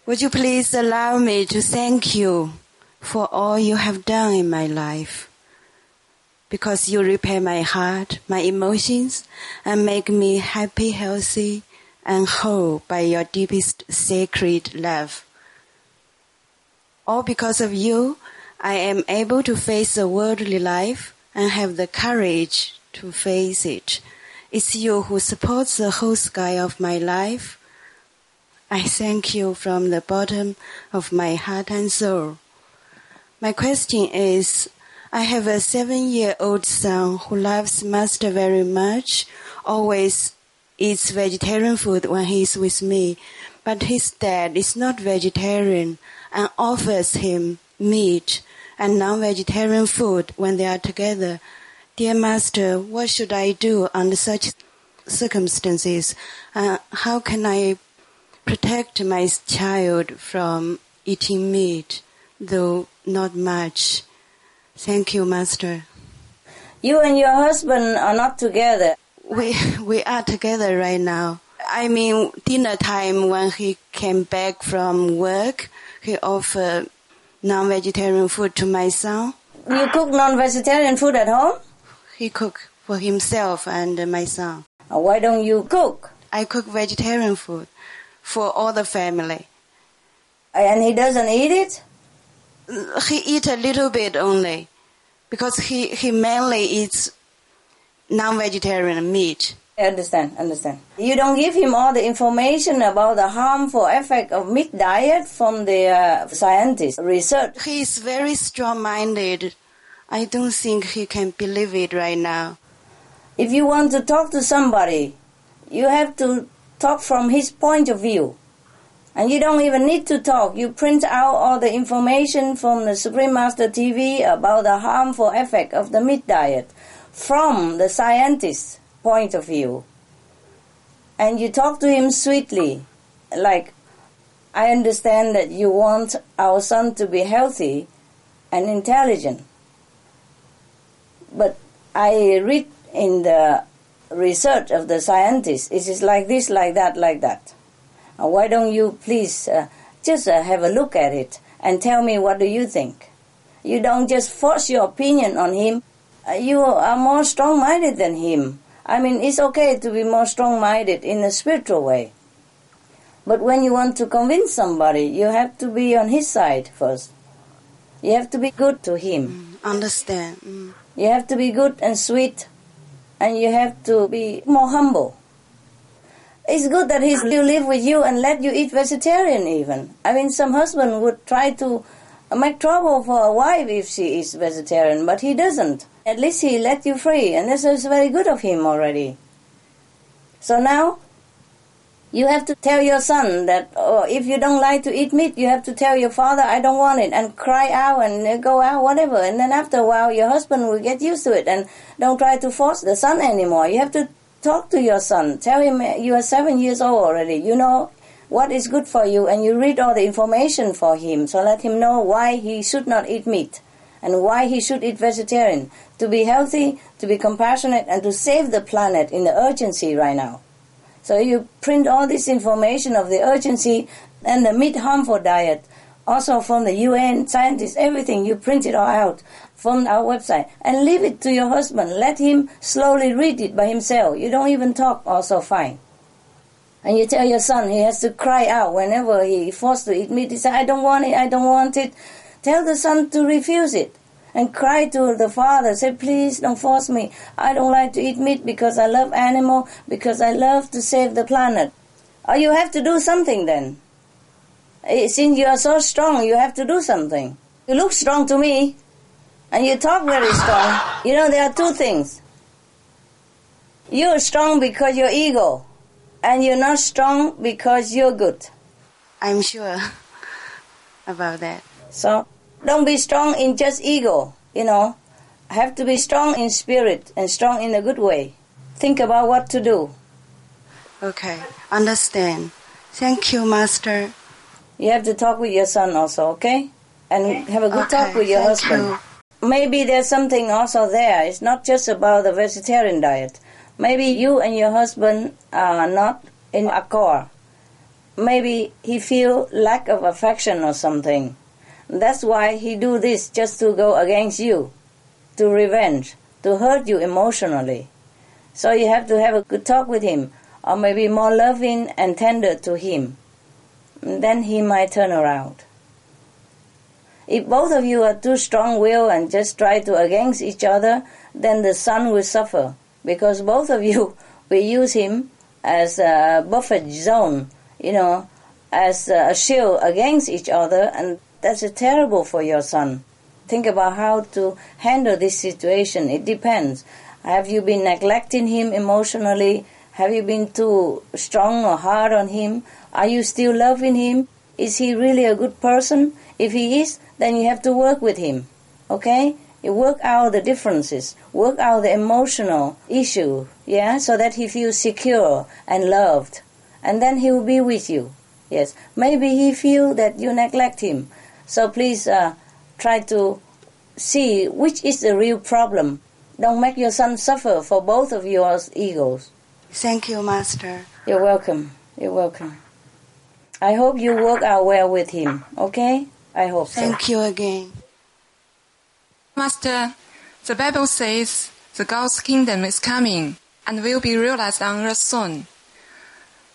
Would you please allow me to thank you for all you have done in my life? Because you repair my heart, my emotions, and make me happy, healthy, and whole by your deepest sacred love. All because of you, I am able to face the worldly life and have the courage to face it it's you who supports the whole sky of my life. I thank you from the bottom of my heart and soul. My question is, I have a seven-year-old son who loves Master very much, always eats vegetarian food when he is with me, but his dad is not vegetarian and offers him meat and non-vegetarian food when they are together. Dear Master, what should I do under such circumstances? Uh, how can I protect my child from eating meat, though not much. Thank you, Master. You and your husband are not together. We we are together right now. I mean, dinner time when he came back from work, he offered non-vegetarian food to my son. You cook non-vegetarian food at home? He cook for himself and my son. Why don't you cook? I cook vegetarian food for all the family. And he doesn't eat it? He eat a little bit only, because he, he mainly eats non-vegetarian meat. I understand, understand. You don't give him all the information about the harmful effect of meat diet from the uh, scientists, research. He is very strong-minded. I don't think he can believe it right now. If you want to talk to somebody, you have to talk from his point of view. And you don't even need to talk. You print out all the information from the Supreme Master TV about the harmful effect of the meat diet from the scientist's point of view. And you talk to him sweetly, like, I understand that you want our son to be healthy and intelligent. But I read in the research of the scientists, it is like this, like that, like that. Uh, why don't you please uh, just uh, have a look at it and tell me what do you think? You don't just force your opinion on him. Uh, you are more strong-minded than him. I mean, it's okay to be more strong-minded in a spiritual way. But when you want to convince somebody, you have to be on his side first. You have to be good to him. Mm, understand. Mm. You have to be good and sweet, and you have to be more humble. It's good that he still live with you and let you eat vegetarian even. I mean, some husband would try to make trouble for a wife if she is vegetarian, but he doesn't. At least he let you free, and this is very good of him already. So now, you have to tell your son that oh, if you don't like to eat meat, you have to tell your father, I don't want it, and cry out and uh, go out, whatever. And then after a while, your husband will get used to it and don't try to force the son anymore. You have to talk to your son. Tell him uh, you are seven years old already. You know what is good for you, and you read all the information for him. So let him know why he should not eat meat and why he should eat vegetarian to be healthy, to be compassionate, and to save the planet in the urgency right now. So you print all this information of the urgency and the meat harmful diet, also from the UN scientists, everything you print it all out from our website and leave it to your husband. Let him slowly read it by himself. You don't even talk, also fine. And you tell your son he has to cry out whenever he forced to eat meat. He said, I don't want it, I don't want it. Tell the son to refuse it. And cry to the father, say, please don't force me. I don't like to eat meat because I love animal, because I love to save the planet. Or you have to do something then. Eh, since you are so strong, you have to do something. You look strong to me and you talk very strong, you know, there are two things. You're strong because you're ego, and you're not strong because you're good. I'm sure about that. So, don't be strong in just ego, you know. Have to be strong in spirit and strong in a good way. Think about what to do. Okay, understand. Thank you, Master. You have to talk with your son also, okay? And have a good okay, talk with your husband. you maybe there's something also there. It's not just about the vegetarian diet. Maybe you and your husband are not in accord. Maybe he feel lack of affection or something. That's why he do this just to go against you, to revenge, to hurt you emotionally. So you have to have a good talk with him, or maybe more loving and tender to him. Then he might turn around. If both of you are too strong-willed and just try to against each other, then the son will suffer because both of you will use him as a buffer zone, you know, as a shield against each other, and that's terrible for your son. Think about how to handle this situation. It depends. Have you been neglecting him emotionally? Have you been too strong or hard on him? Are you still loving him? Is he really a good person? If he is, then you have to work with him. Okay? You work out the differences, work out the emotional issue, yeah, so that he feels secure and loved. And then he will be with you. Yes. Maybe he feel that you neglect him. So please uh, try to see which is the real problem. Don't make your son suffer for both of your egos. Thank you, Master. You're welcome. You're welcome. I hope you work out well with him, okay? I hope so. Thank you again. Master, the Bible says the God's kingdom is coming and will be realized on earth soon.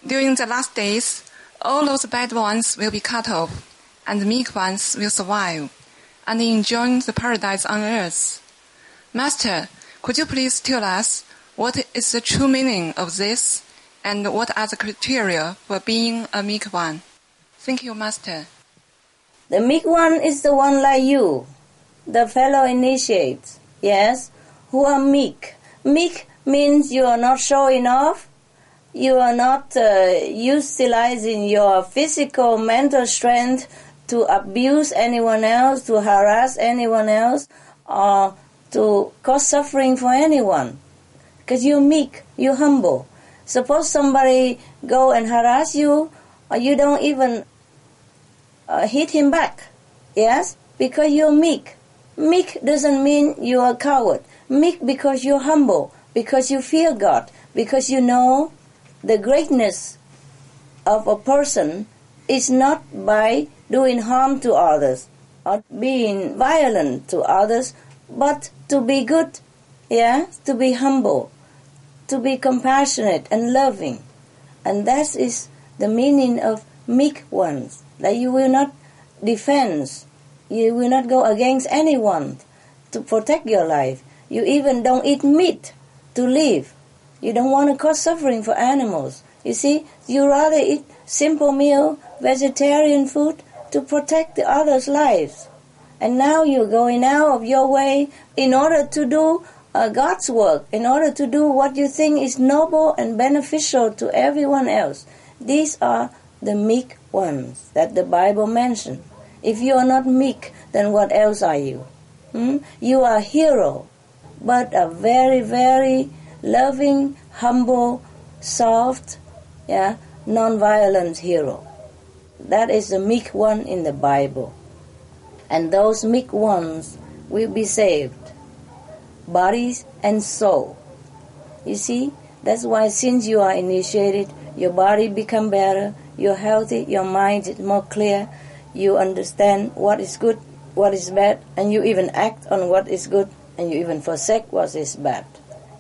During the last days, all those bad ones will be cut off, and the meek ones will survive and enjoy the paradise on earth. Master, could you please tell us what is the true meaning of this and what are the criteria for being a meek one? Thank you, Master. The meek one is the one like you, the fellow initiates, yes, who are meek. Meek means you are not showing off, you are not uh, utilizing your physical, mental strength to abuse anyone else, to harass anyone else, or to cause suffering for anyone. Because you're meek, you're humble. Suppose somebody go and harass you, or you don't even uh, hit him back. Yes? Because you're meek. Meek doesn't mean you're a coward. Meek because you're humble, because you fear God, because you know the greatness of a person is not by doing harm to others or being violent to others, but to be good, yeah, to be humble, to be compassionate and loving. And that is the meaning of meek ones, that you will not defend, you will not go against anyone to protect your life. You even don't eat meat to live. You don't want to cause suffering for animals. You see, you rather eat simple meal, vegetarian food to protect the others' lives. And now you're going out of your way in order to do uh, God's work, in order to do what you think is noble and beneficial to everyone else. These are the meek ones that the Bible mentions. If you are not meek, then what else are you? Hmm? You are a hero, but a very, very loving, humble, soft, yeah, non-violent hero. That is the meek one in the Bible. And those meek ones will be saved, bodies and soul. You see, that's why since you are initiated, your body become better, you're healthy, your mind is more clear, you understand what is good, what is bad, and you even act on what is good, and you even forsake what is bad.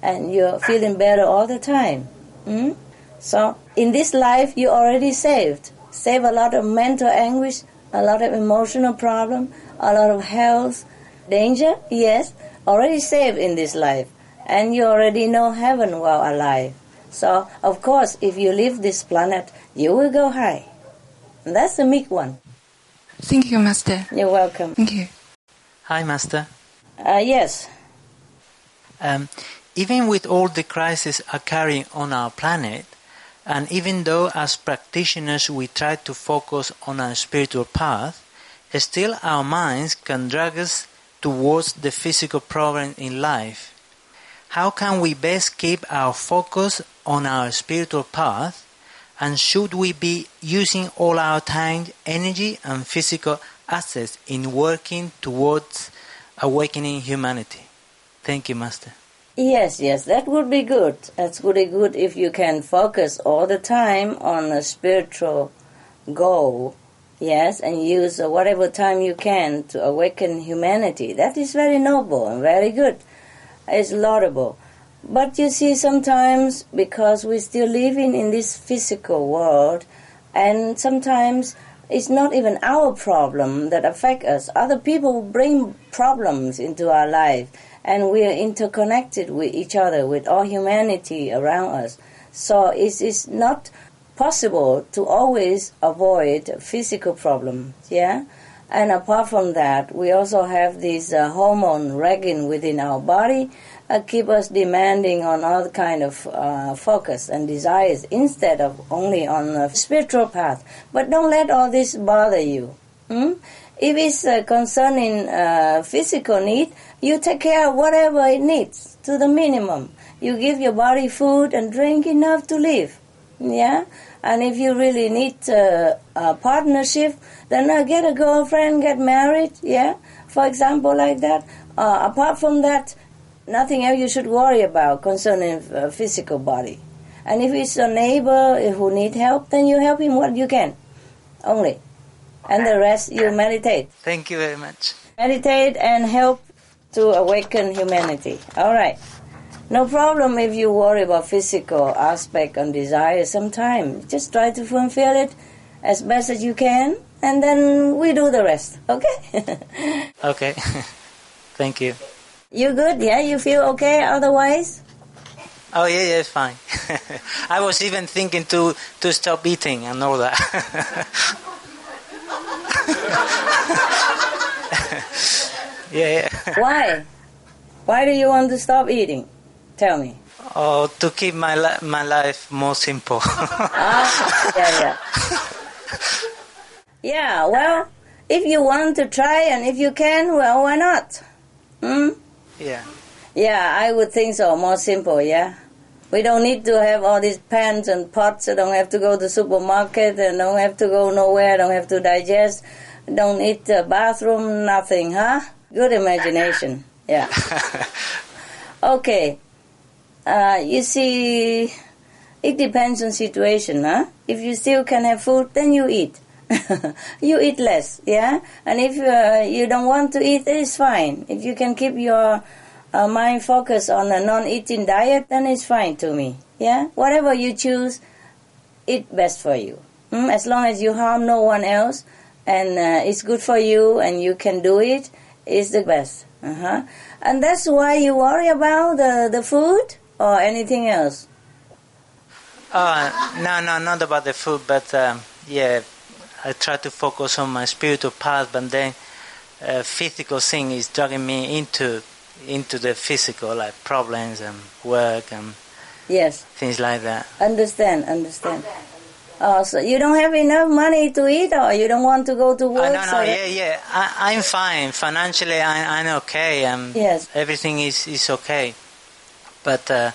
And you're feeling better all the time. Hmm? So, in this life, you're already saved. Save a lot of mental anguish, a lot of emotional problem, a lot of health danger. Yes, already saved in this life. And you already know heaven while alive. So, of course, if you leave this planet, you will go high. And that's the meek one. Thank you, Master. You're welcome. Thank you. Hi, Master. Uh, yes. Um, even with all the crises occurring on our planet, and even though as practitioners we try to focus on our spiritual path, still our minds can drag us towards the physical problem in life. How can we best keep our focus on our spiritual path? And should we be using all our time, energy, and physical assets in working towards awakening humanity? Thank you, Master. Yes, yes, that would be good. That's really good if you can focus all the time on a spiritual goal, yes, and use whatever time you can to awaken humanity. That is very noble and very good. It's laudable. But you see, sometimes because we're still living in this physical world, and sometimes it's not even our problem that affect us. Other people bring problems into our life and we are interconnected with each other, with all humanity around us. So it is not possible to always avoid physical problems, yeah? And apart from that, we also have this uh, hormone raging within our body uh, keep us demanding on all kind of uh, focus and desires instead of only on the spiritual path. But don't let all this bother you. Hmm? If it's uh, concerning uh, physical need, you take care of whatever it needs to the minimum. You give your body food and drink enough to live. Yeah? And if you really need uh, a partnership, then uh, get a girlfriend, get married, yeah? for example, like that. Uh, apart from that, nothing else you should worry about concerning uh, physical body. And if it's a neighbor who need help, then you help him what you can, only. And the rest you meditate. Thank you very much. Meditate and help to awaken humanity. All right. No problem if you worry about physical aspect and desire sometime. Just try to fulfill it as best as you can and then we do the rest. Okay? okay. Thank you. You good? Yeah, you feel okay otherwise? Oh yeah, yeah, it's fine. I was even thinking to to stop eating and all that. yeah, yeah. Why? Why do you want to stop eating? Tell me. Oh, to keep my li- my life more simple. ah, yeah, yeah. Yeah, well, if you want to try and if you can, well, why not? Hmm? Yeah. Yeah, I would think so. More simple, yeah. We don't need to have all these pans and pots. I don't have to go to the supermarket and don't have to go nowhere. I Don't have to digest. Don't need a bathroom. Nothing, huh? Good imagination. Yeah. okay. Uh, you see, it depends on situation, huh? If you still can have food, then you eat. you eat less, yeah. And if uh, you don't want to eat, it's fine. If you can keep your uh, mind focused on a non-eating diet, then it's fine to me. Yeah, whatever you choose, eat best for you. Mm? As long as you harm no one else, and uh, it's good for you, and you can do it, it's the best. Uh-huh. And that's why you worry about the the food or anything else. Uh, no, no, not about the food, but um, yeah, I try to focus on my spiritual path, but then uh, physical thing is dragging me into into the physical, like problems and work and yes, things like that. Understand, understand. Oh, so you don't have enough money to eat, or you don't want to go to work? Uh, no, no, so yeah, yeah. I, I'm fine financially. I, I'm okay. Um, yes, everything is is okay. But uh,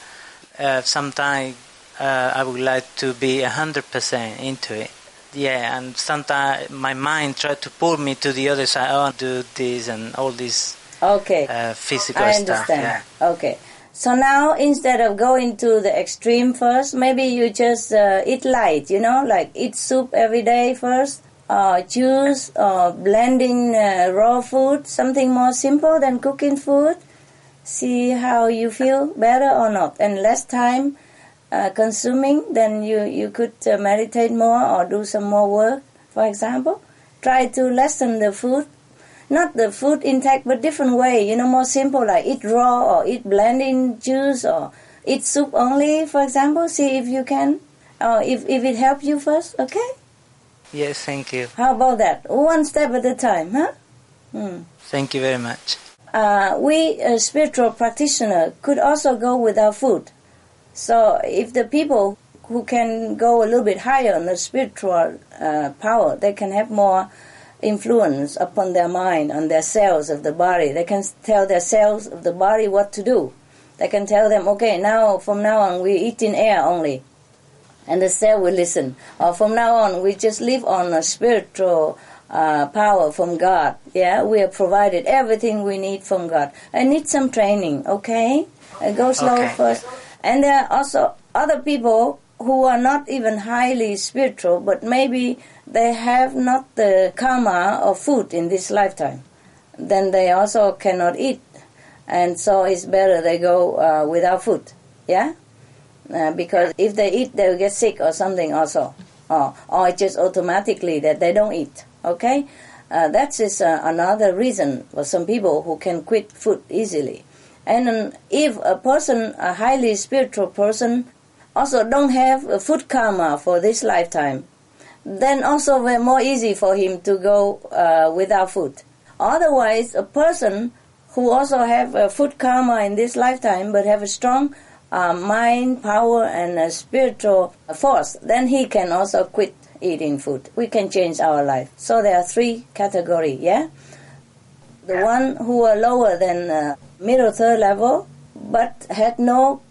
uh, sometimes uh, I would like to be hundred percent into it. Yeah, and sometimes my mind tries to pull me to the other side. Oh, do this and all this. Okay. Uh, physical I stuff. understand. Yeah. Okay. So now instead of going to the extreme first, maybe you just uh, eat light, you know, like eat soup every day first, uh, juice, or blending uh, raw food, something more simple than cooking food. See how you feel better or not, and less time uh, consuming, then you, you could uh, meditate more or do some more work, for example. Try to lessen the food not the food intake, but different way. You know, more simple, like eat raw or eat blending juice or eat soup only, for example. See if you can, or if if it helps you first. Okay. Yes, thank you. How about that? One step at a time, huh? Hmm. Thank you very much. Uh, we, a spiritual practitioner, could also go without food. So if the people who can go a little bit higher on the spiritual uh, power, they can have more influence upon their mind, on their cells of the body. They can tell their cells of the body what to do. They can tell them, okay, now from now on we eat in air only, and the cell will listen. Or from now on we just live on a spiritual uh, power from God. Yeah, we have provided everything we need from God. I need some training. Okay, uh, go slow Okay. first. And there are also other people who are not even highly spiritual, but maybe they have not the karma of food in this lifetime. Then they also cannot eat, and so it's better they go uh, without food. Yeah, uh, because if they eat, they will get sick or something also, or or it's just automatically that they don't eat. Okay, uh, that is uh, another reason for some people who can quit food easily. And um, if a person, a highly spiritual person, also don't have a food karma for this lifetime, then also more easy for him to go uh, without food. Otherwise, a person who also have a food karma in this lifetime but have a strong uh, mind, power, and a spiritual force, then he can also quit eating food. We can change our life. So there are three categories, yeah? The one who are lower than uh, middle third level but had no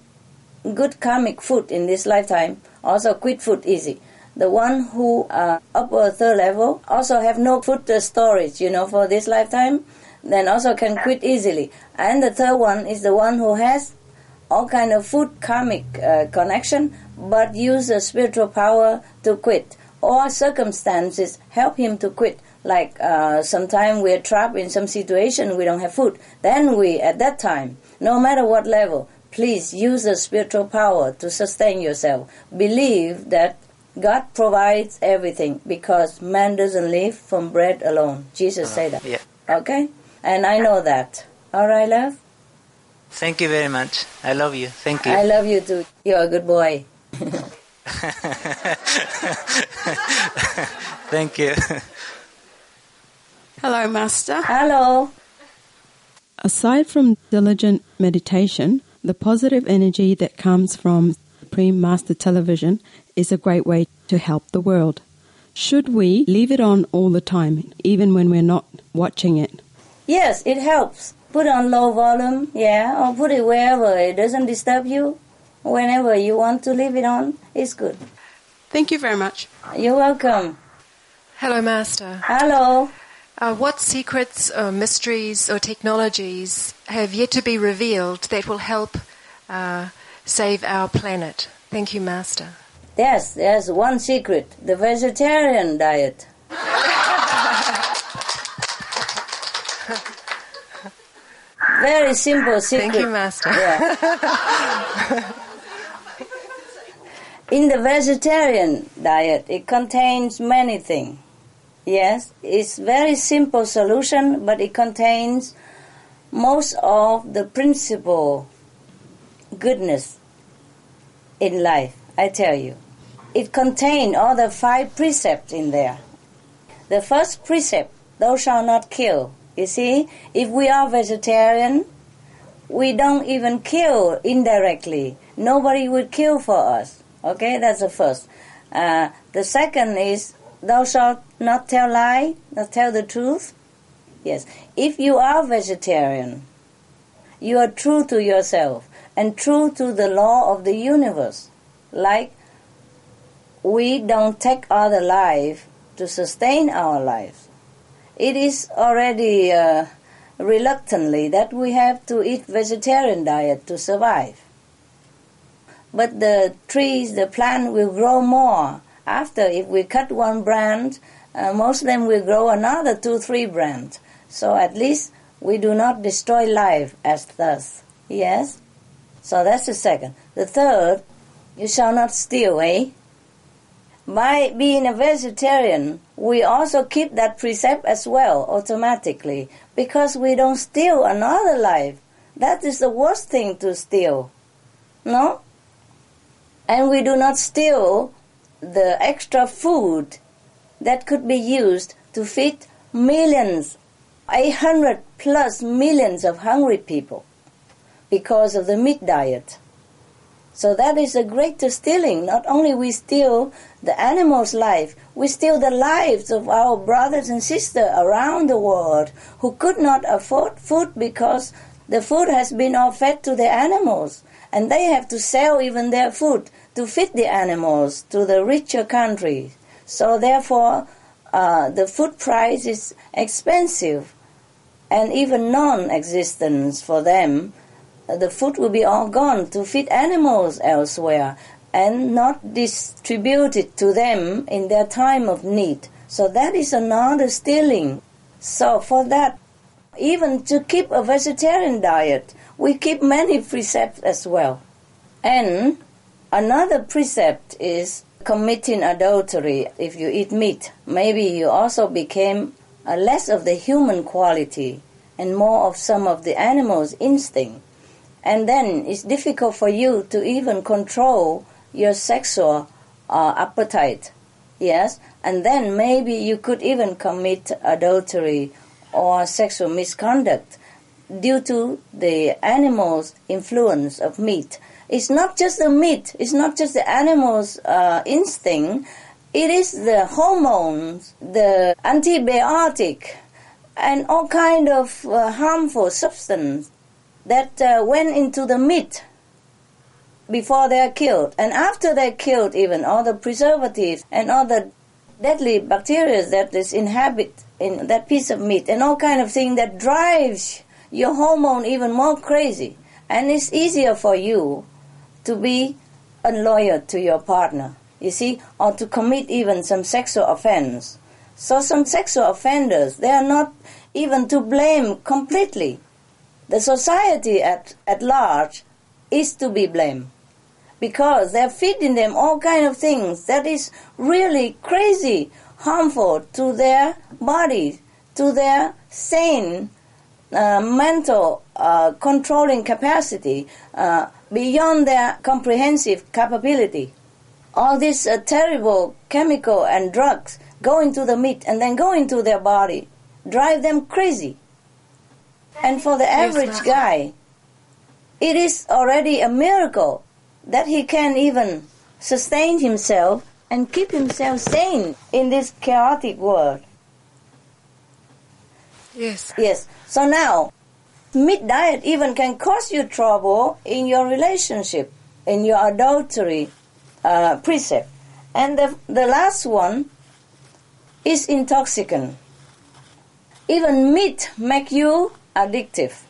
good karmic food in this lifetime also quit food easy. The one who are upper third level also have no food storage, you know, for this lifetime. then also can quit easily. And the third one is the one who has all kind of food karmic uh, connection, but use the spiritual power to quit. Or circumstances help him to quit. Like uh, sometimes we're trapped in some situation, we don't have food. Then we, at that time, no matter what level, please use the spiritual power to sustain yourself. Believe that God provides everything because man doesn't live from bread alone. Jesus Uh, said that. yeah. Okay? And I know that. All right, love? Thank you very much. I love you. Thank you. I love you too. You're a good boy. Thank you. Hello, Master. Hello. Aside from diligent meditation, the positive energy that comes from Supreme Master Television is a great way to help the world. Should we leave it on all the time, even when we're not watching it? Yes, it helps. Put on low volume, yeah, or put it wherever it doesn't disturb you. Whenever you want to leave it on, it's good. Thank you very much. You're welcome. Hello, Master. Hello. Uh, what secrets or mysteries or technologies have yet to be revealed that will help uh, save our planet? Thank you, Master. Yes, there's one secret the vegetarian diet. Very simple secret. Thank you, Master. Yeah. In the vegetarian diet, it contains many things. Yes, it's very simple solution, but it contains most of the principle goodness in life. I tell you, it contained all the five precepts in there. The first precept, thou shalt not kill. You see, if we are vegetarian, we don't even kill indirectly. Nobody would kill for us. Okay, that's the first. Uh, the second is thou shalt not tell lie, not tell the truth. Yes, if you are vegetarian, you are true to yourself and true to the law of the universe. Like we don't take other life to sustain our lives. It is already uh, reluctantly that we have to eat vegetarian diet to survive. But the trees, the plant will grow more. After, if we cut one branch, uh, most of them will grow another two, three branches. So at least we do not destroy life as thus. Yes? So that's the second. The third, you shall not steal, eh? By being a vegetarian, we also keep that precept as well automatically because we don't steal another life. That is the worst thing to steal. No? And we do not steal the extra food that could be used to feed millions, 800 plus millions of hungry people because of the meat diet. So that is the greatest stealing. Not only we steal the animal's life, we steal the lives of our brothers and sisters around the world who could not afford food because the food has been all fed to the animals and they have to sell even their food to feed the animals to the richer countries. So therefore, uh, the food price is expensive and even non-existence for them. The food will be all gone to feed animals elsewhere and not distributed to them in their time of need. So that is another stealing. So for that, even to keep a vegetarian diet, we keep many precepts as well. And another precept is committing adultery if you eat meat. Maybe you also became less of the human quality and more of some of the animal's instinct. And then it's difficult for you to even control your sexual uh, appetite. Yes, and then maybe you could even commit adultery or sexual misconduct due to the animal's influence of meat. It's not just the meat, it's not just the animal's uh, instinct, it is the hormones, the antibiotic, and all kind of uh, harmful substance that uh, went into the meat before they're killed. And after they're killed, even all the preservatives and all the deadly bacteria that is inhabit in that piece of meat and all kind of thing that drives your hormone even more crazy. And it's easier for you to be unloyal to your partner you see or to commit even some sexual offense. So some sexual offenders they are not even to blame completely the society at, at large is to be blamed because they're feeding them all kind of things that is really crazy, harmful to their bodies, to their sane uh, mental uh, controlling capacity uh, beyond their comprehensive capability. All these uh, terrible chemical and drugs go into the meat and then go into their body, drive them crazy. And for the average guy, it is already a miracle that he can even sustain himself and keep himself sane in this chaotic world. Yes. Yes. So now, meat diet even can cause you trouble in your relationship, in your adultery uh, precept. And the, the last one is intoxicant. Even meat make you addictive.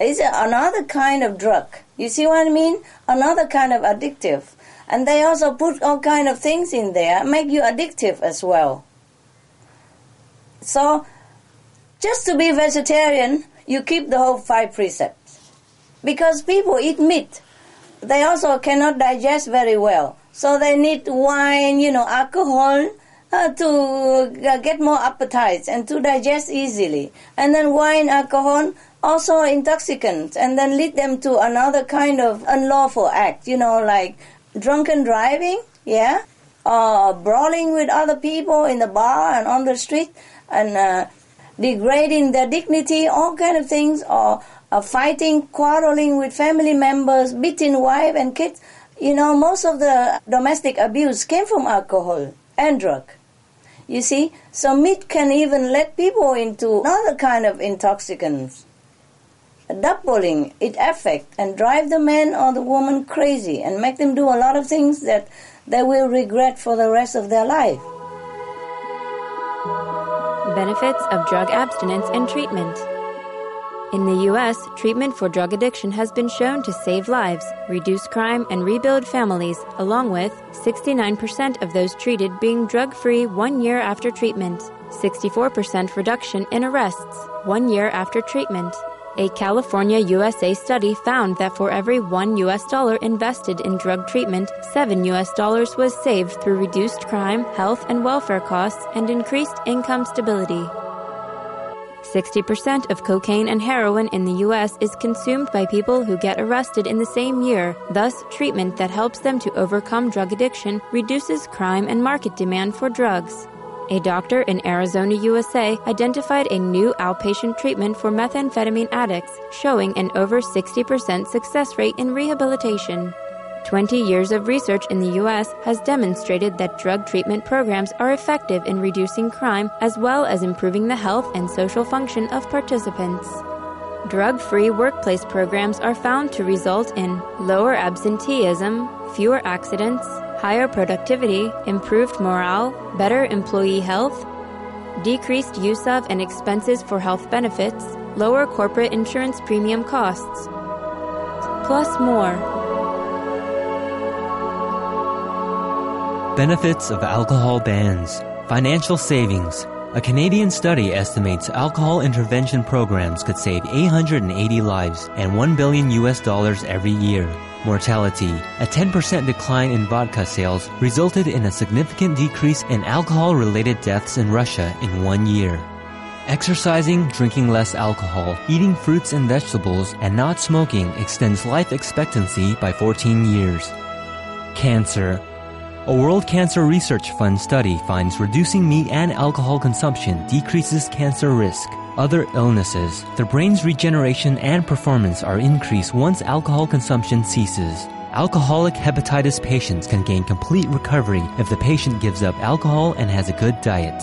It's another kind of drug. You see what I mean? Another kind of addictive. And they also put all kind of things in there, make you addictive as well. So, just to be vegetarian, you keep the whole five precepts. Because people eat meat, they also cannot digest very well. So they need wine, you know, alcohol, uh, to uh, get more appetites and to digest easily. And then wine, alcohol, also intoxicants, and then lead them to another kind of unlawful act, you know, like drunken driving, yeah, or brawling with other people in the bar and on the street, and uh, degrading their dignity, all kind of things, or uh, fighting, quarreling with family members, beating wife and kids. You know, most of the domestic abuse came from alcohol and drug. You see, so meat can even let people into another kind of intoxicants doubling it affect and drive the man or the woman crazy and make them do a lot of things that they will regret for the rest of their life. Benefits of drug abstinence and treatment. In the U.S., treatment for drug addiction has been shown to save lives, reduce crime, and rebuild families, along with 69% of those treated being drug free one year after treatment, 64% reduction in arrests one year after treatment, a California USA study found that for every 1 US dollar invested in drug treatment, 7 US dollars was saved through reduced crime, health and welfare costs, and increased income stability. 60% of cocaine and heroin in the U.S. is consumed by people who get arrested in the same year. Thus, treatment that helps them to overcome drug addiction reduces crime and market demand for drugs. A doctor in Arizona, USA identified a new outpatient treatment for methamphetamine addicts, showing an over 60% success rate in rehabilitation. 20 years of research in the U.S. has demonstrated that drug treatment programs are effective in reducing crime as well as improving the health and social function of participants. Drug free workplace programs are found to result in lower absenteeism, fewer accidents, higher productivity, improved morale, better employee health, decreased use of and expenses for health benefits, lower corporate insurance premium costs, plus more. Benefits of alcohol bans, financial savings. A Canadian study estimates alcohol intervention programs could save 880 lives and 1 billion US dollars every year. Mortality. A 10% decline in vodka sales resulted in a significant decrease in alcohol related deaths in Russia in one year. Exercising, drinking less alcohol, eating fruits and vegetables, and not smoking extends life expectancy by 14 years. Cancer. A World Cancer Research Fund study finds reducing meat and alcohol consumption decreases cancer risk other illnesses, the brain's regeneration and performance are increased once alcohol consumption ceases. Alcoholic hepatitis patients can gain complete recovery if the patient gives up alcohol and has a good diet.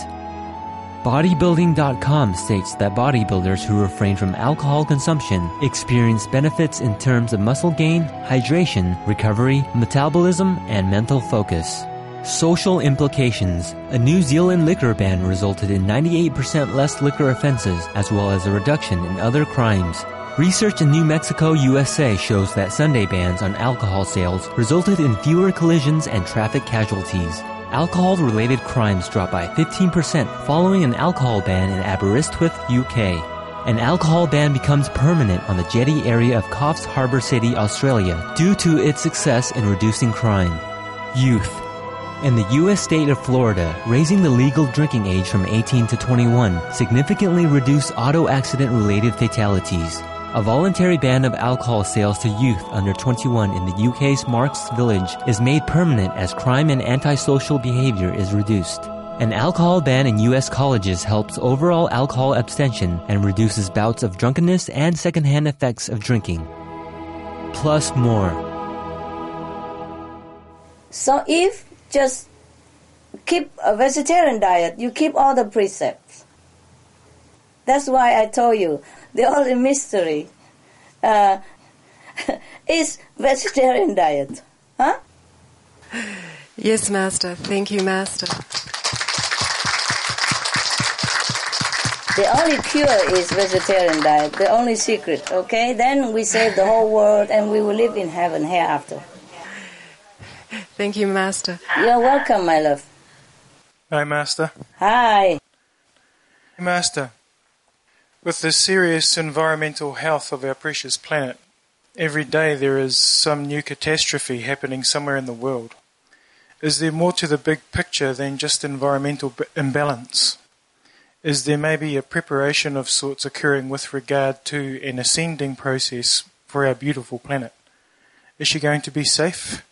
Bodybuilding.com states that bodybuilders who refrain from alcohol consumption experience benefits in terms of muscle gain, hydration, recovery, metabolism, and mental focus. Social implications. A New Zealand liquor ban resulted in 98% less liquor offenses as well as a reduction in other crimes. Research in New Mexico, USA shows that Sunday bans on alcohol sales resulted in fewer collisions and traffic casualties. Alcohol related crimes dropped by 15% following an alcohol ban in Aberystwyth, UK. An alcohol ban becomes permanent on the jetty area of Coffs Harbour City, Australia, due to its success in reducing crime. Youth. In the U.S. state of Florida, raising the legal drinking age from 18 to 21 significantly reduced auto accident related fatalities. A voluntary ban of alcohol sales to youth under 21 in the UK's Marks Village is made permanent as crime and antisocial behavior is reduced. An alcohol ban in U.S. colleges helps overall alcohol abstention and reduces bouts of drunkenness and secondhand effects of drinking. Plus more. So if just keep a vegetarian diet, you keep all the precepts. That's why I told you the only mystery uh, is vegetarian diet. Huh? Yes, Master. Thank you, Master. The only cure is vegetarian diet, the only secret, okay? Then we save the whole world and we will live in heaven hereafter. Thank you, Master. You're welcome, my love. Hi, Master. Hi. Master, with the serious environmental health of our precious planet, every day there is some new catastrophe happening somewhere in the world. Is there more to the big picture than just environmental imbalance? Is there maybe a preparation of sorts occurring with regard to an ascending process for our beautiful planet? Is she going to be safe?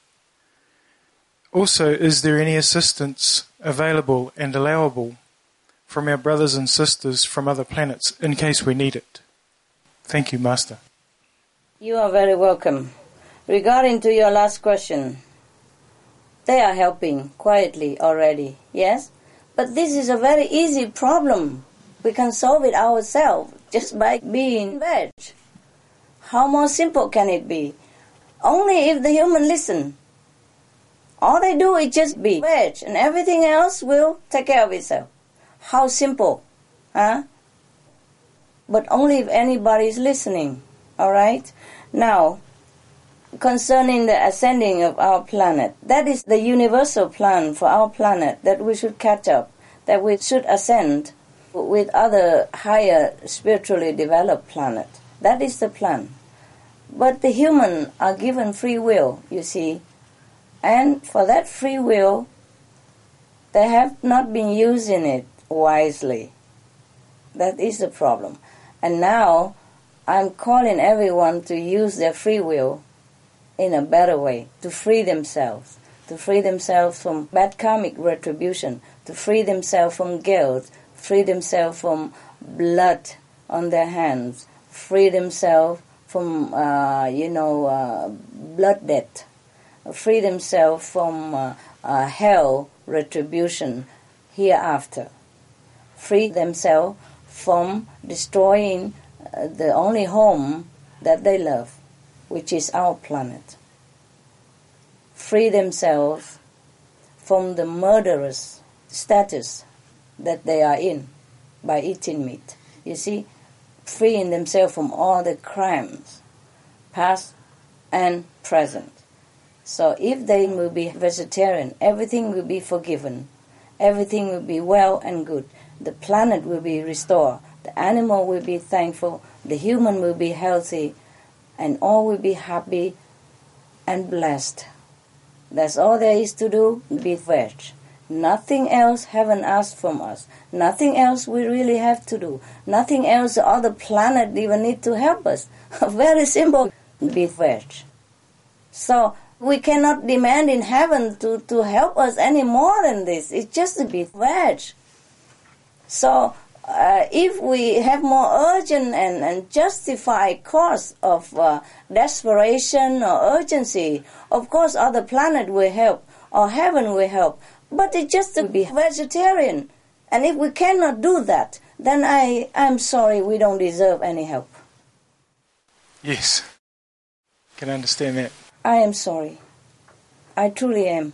Also, is there any assistance available and allowable from our brothers and sisters from other planets in case we need it? Thank you, Master. You are very welcome. Regarding to your last question, they are helping quietly already, yes? But this is a very easy problem. We can solve it ourselves just by being veg. How more simple can it be? Only if the human listen. All they do is just be veg, and everything else will take care of itself. How simple, huh? But only if anybody is listening. All right. Now, concerning the ascending of our planet. That is the universal plan for our planet that we should catch up, that we should ascend with other higher spiritually developed planet. That is the plan. But the human are given free will, you see. And for that free will, they have not been using it wisely. That is the problem. And now I'm calling everyone to use their free will in a better way, to free themselves, to free themselves from bad karmic retribution, to free themselves from guilt, free themselves from blood on their hands, free themselves from, uh, you know, uh, blood debt, free themselves from uh, uh hell retribution hereafter, free themselves from destroying uh, the only home that they love which is our planet, free themselves from the murderous status that they are in by eating meat. You see, freeing themselves from all the crimes, past and present. So if they will be vegetarian, everything will be forgiven, everything will be well and good. The planet will be restored, the animal will be thankful, the human will be healthy, and all will be happy and blessed. That's all there is to do, be veg. Nothing else heaven asked from us. Nothing else we really have to do. Nothing else the other planet even need to help us. Very simple, be veg. So we cannot demand in heaven to, to help us any more than this. It's just to be veg. So uh, if we have more urgent and, and justified cause of uh, desperation or urgency, of course other planet will help or heaven will help. But it just to be vegetarian. And if we cannot do that, then I, I'm sorry we don't deserve any help. Yes. Can understand that. I am sorry. I truly am.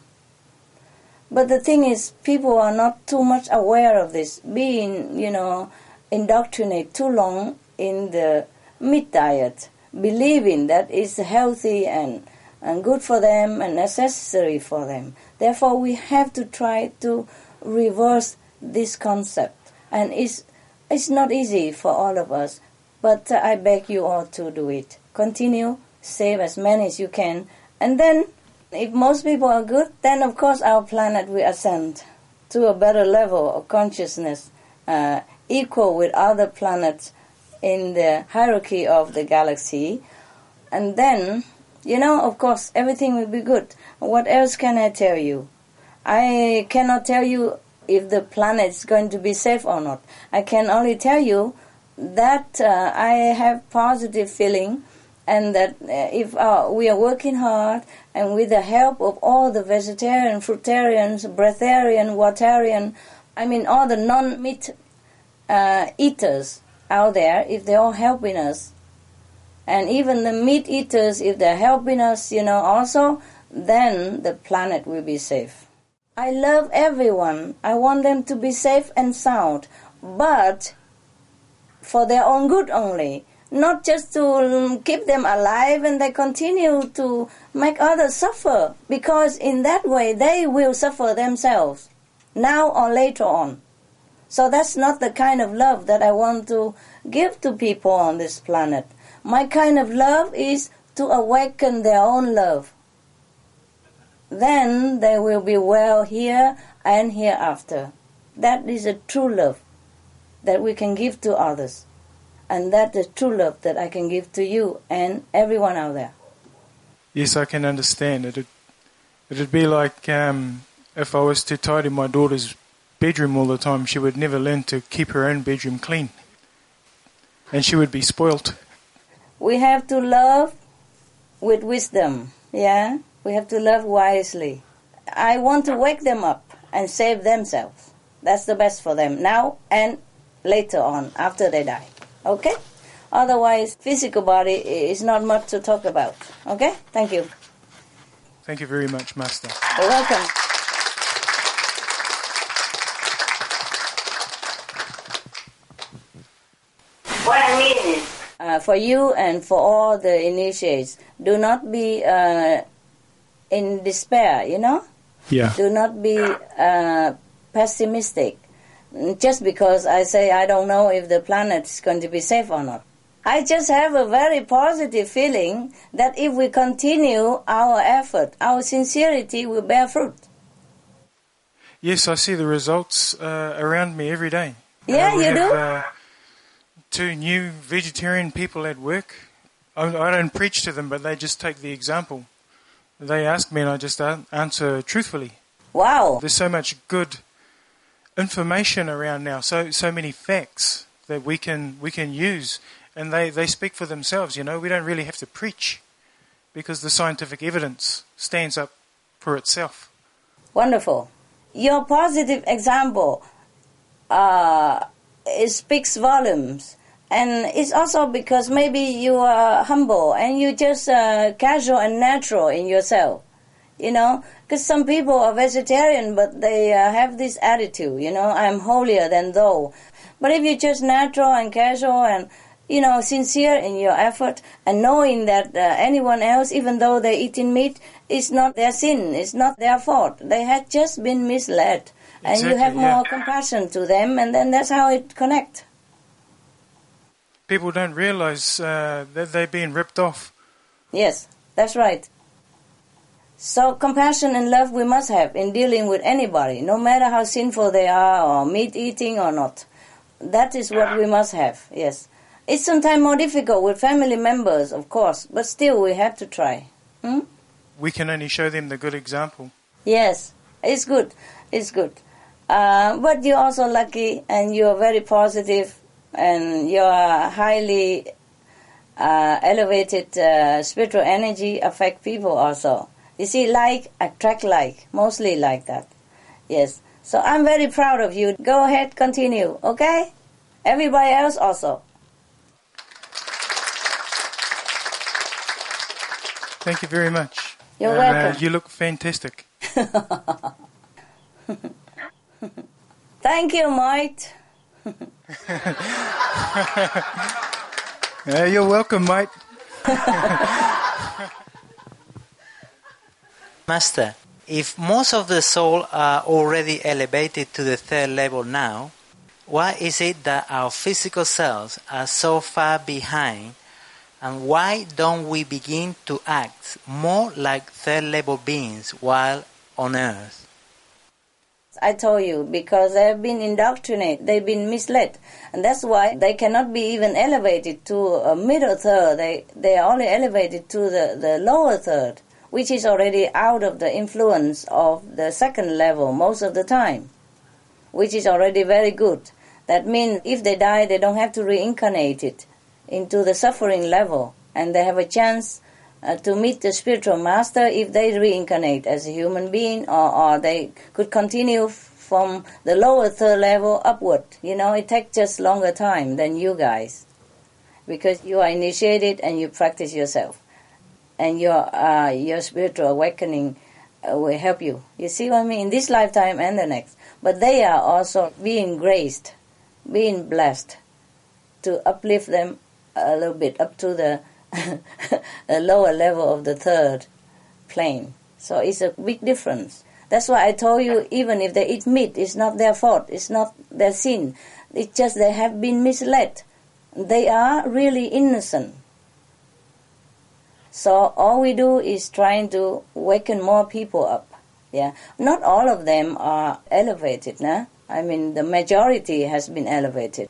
But the thing is, people are not too much aware of this, being, you know, indoctrinated too long in the meat diet, believing that it's healthy and, and good for them and necessary for them. Therefore, we have to try to reverse this concept. And it's, it's not easy for all of us, but I beg you all to do it. Continue, save as many as you can, and then if most people are good, then of course our planet will ascend to a better level of consciousness, uh, equal with other planets in the hierarchy of the galaxy. And then, you know, of course, everything will be good. What else can I tell you? I cannot tell you if the planet is going to be safe or not. I can only tell you that uh, I have positive feeling and that uh, if uh, we are working hard and with the help of all the vegetarian, fruitarians, breatharian, waterian, I mean all the non-meat uh, eaters out there, if they're all helping us, and even the meat eaters, if they're helping us, you know, also, then the planet will be safe. I love everyone. I want them to be safe and sound, but for their own good only not just to um, keep them alive and they continue to make others suffer because in that way they will suffer themselves now or later on. So that's not the kind of love that I want to give to people on this planet. My kind of love is to awaken their own love. Then they will be well here and hereafter. That is a true love that we can give to others. And that is true love that I can give to you and everyone out there. Yes, I can understand. It'd, it'd be like um, if I was to tidy my daughter's bedroom all the time, she would never learn to keep her own bedroom clean. And she would be spoilt. We have to love with wisdom, yeah? We have to love wisely. I want to wake them up and save themselves. That's the best for them now and later on after they die. Okay? Otherwise, physical body is not much to talk about. Okay? Thank you. Thank you very much, Master. You're welcome. What I mean is, uh, for you and for all the initiates, do not be uh, in despair, you know? Yeah. Do not be uh, pessimistic just because I say I don't know if the planet is going to be safe or not. I just have a very positive feeling that if we continue our effort, our sincerity will bear fruit. Yes, I see the results uh, around me every day. Yeah, Uh, you have, do? Uh, two new vegetarian people at work. I, I don't preach to them, but they just take the example. They ask me, and I just answer truthfully. Wow. There's so much good information around now, so so many facts that we can we can use, and they, they speak for themselves. You know, we don't really have to preach because the scientific evidence stands up for itself. Wonderful. Your positive example uh, it speaks volumes. And it's also because maybe you are humble and you just uh, casual and natural in yourself. You know, because some people are vegetarian, but they uh, have this attitude, you know, I'm holier than thou. But if you're just natural and casual and, you know, sincere in your effort and knowing that uh, anyone else, even though they're eating meat, it's not their sin, it's not their fault. They had just been misled. And you have yeah. more compassion to them, and then that's how it connects. People don't realize uh, that they're being ripped off. Yes, that's right. So compassion and love we must have in dealing with anybody, no matter how sinful they are or meat eating or not. That is what we must have, yes. It's sometimes more difficult with family members, of course, but still we have to try. Hmm? We can only show them the good example. Yes, it's good. It's good. Uh, but you're also lucky and you're very positive and your highly uh, elevated uh, spiritual energy affect people also. You see, like attract like, mostly like that. Yes. So I'm very proud of you. Go ahead, continue, okay? Everybody else also. Thank you very much. You're And, uh, welcome. you look fantastic. Thank you, mate. yeah, you're welcome, mate. Master, if most of the soul are already elevated to the third level now, why is it that our physical selves are so far behind and why don't we begin to act more like third level beings while on earth? I told you, because they have been indoctrinated, they've been misled. And that's why they cannot be even elevated to a middle third. They, they are only elevated to the, the lower third, which is already out of the influence of the second level most of the time, which is already very good. That means if they die, they don't have to reincarnate it into the suffering level, and they have a chance uh, to meet the spiritual master if they reincarnate as a human being, or, or they could continue from the lower third level upward. You know, it takes just longer time than you guys, because you are initiated and you practice yourself, and your uh, your spiritual awakening uh, will help you. You see what I mean? In this lifetime and the next, but they are also being graced, being blessed, to uplift them a little bit up to the lower level of the third plane. So it's a big difference. That's why I told you, even if they eat meat, it's not their fault. It's not their sin. It's just they have been misled. They are really innocent. So all we do is trying to waken more people up. Yeah, not all of them are elevated. Nah? I mean, the majority has been elevated,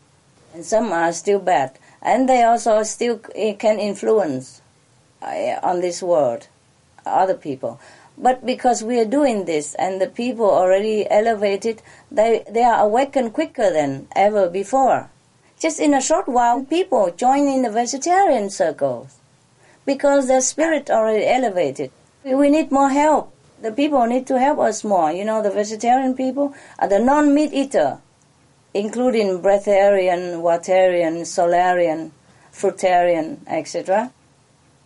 and some are still bad and they also still can influence uh, on this world other people but because we are doing this and the people already elevated they they are awakened quicker than ever before just in a short while people join in the vegetarian circles because their spirit already elevated. We need more help. The people need to help us more. You know the vegetarian people are the non-meat eater including breatharian, waterian, solarian, fruitarian, etc.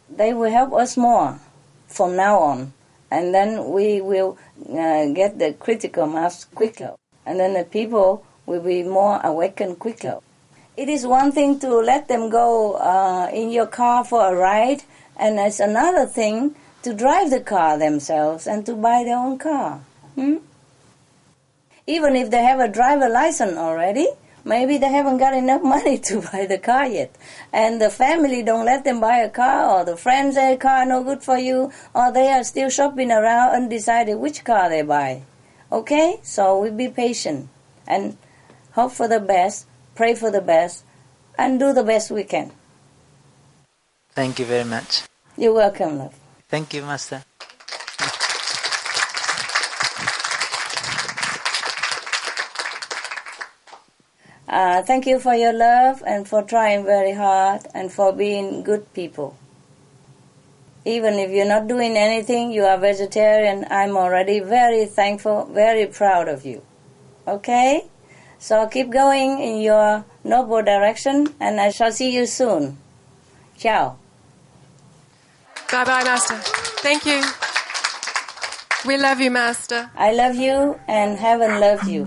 They will help us more from now on, and then we will uh, get the critical mass quicker, and then the people will be more awakened quicker. It is one thing to let them go uh, in your car for a ride, and it's another thing to drive the car themselves and to buy their own car. Hmm? even if they have a driver license already, maybe they haven't got enough money to buy the car yet. And the family don't let them buy a car, or the friends say car no good for you, or they are still shopping around undecided which car they buy. Okay? So we be patient and hope for the best, pray for the best, and do the best we can. Thank you very much. You're welcome, love. Thank you, Master. Uh, thank you for your love and for trying very hard and for being good people. Even if you're not doing anything, you are vegetarian, I'm already very thankful, very proud of you. Okay? So keep going in your noble direction and I shall see you soon. Ciao. Bye bye, Master. Thank you. We love you, Master. I love you and heaven loves you.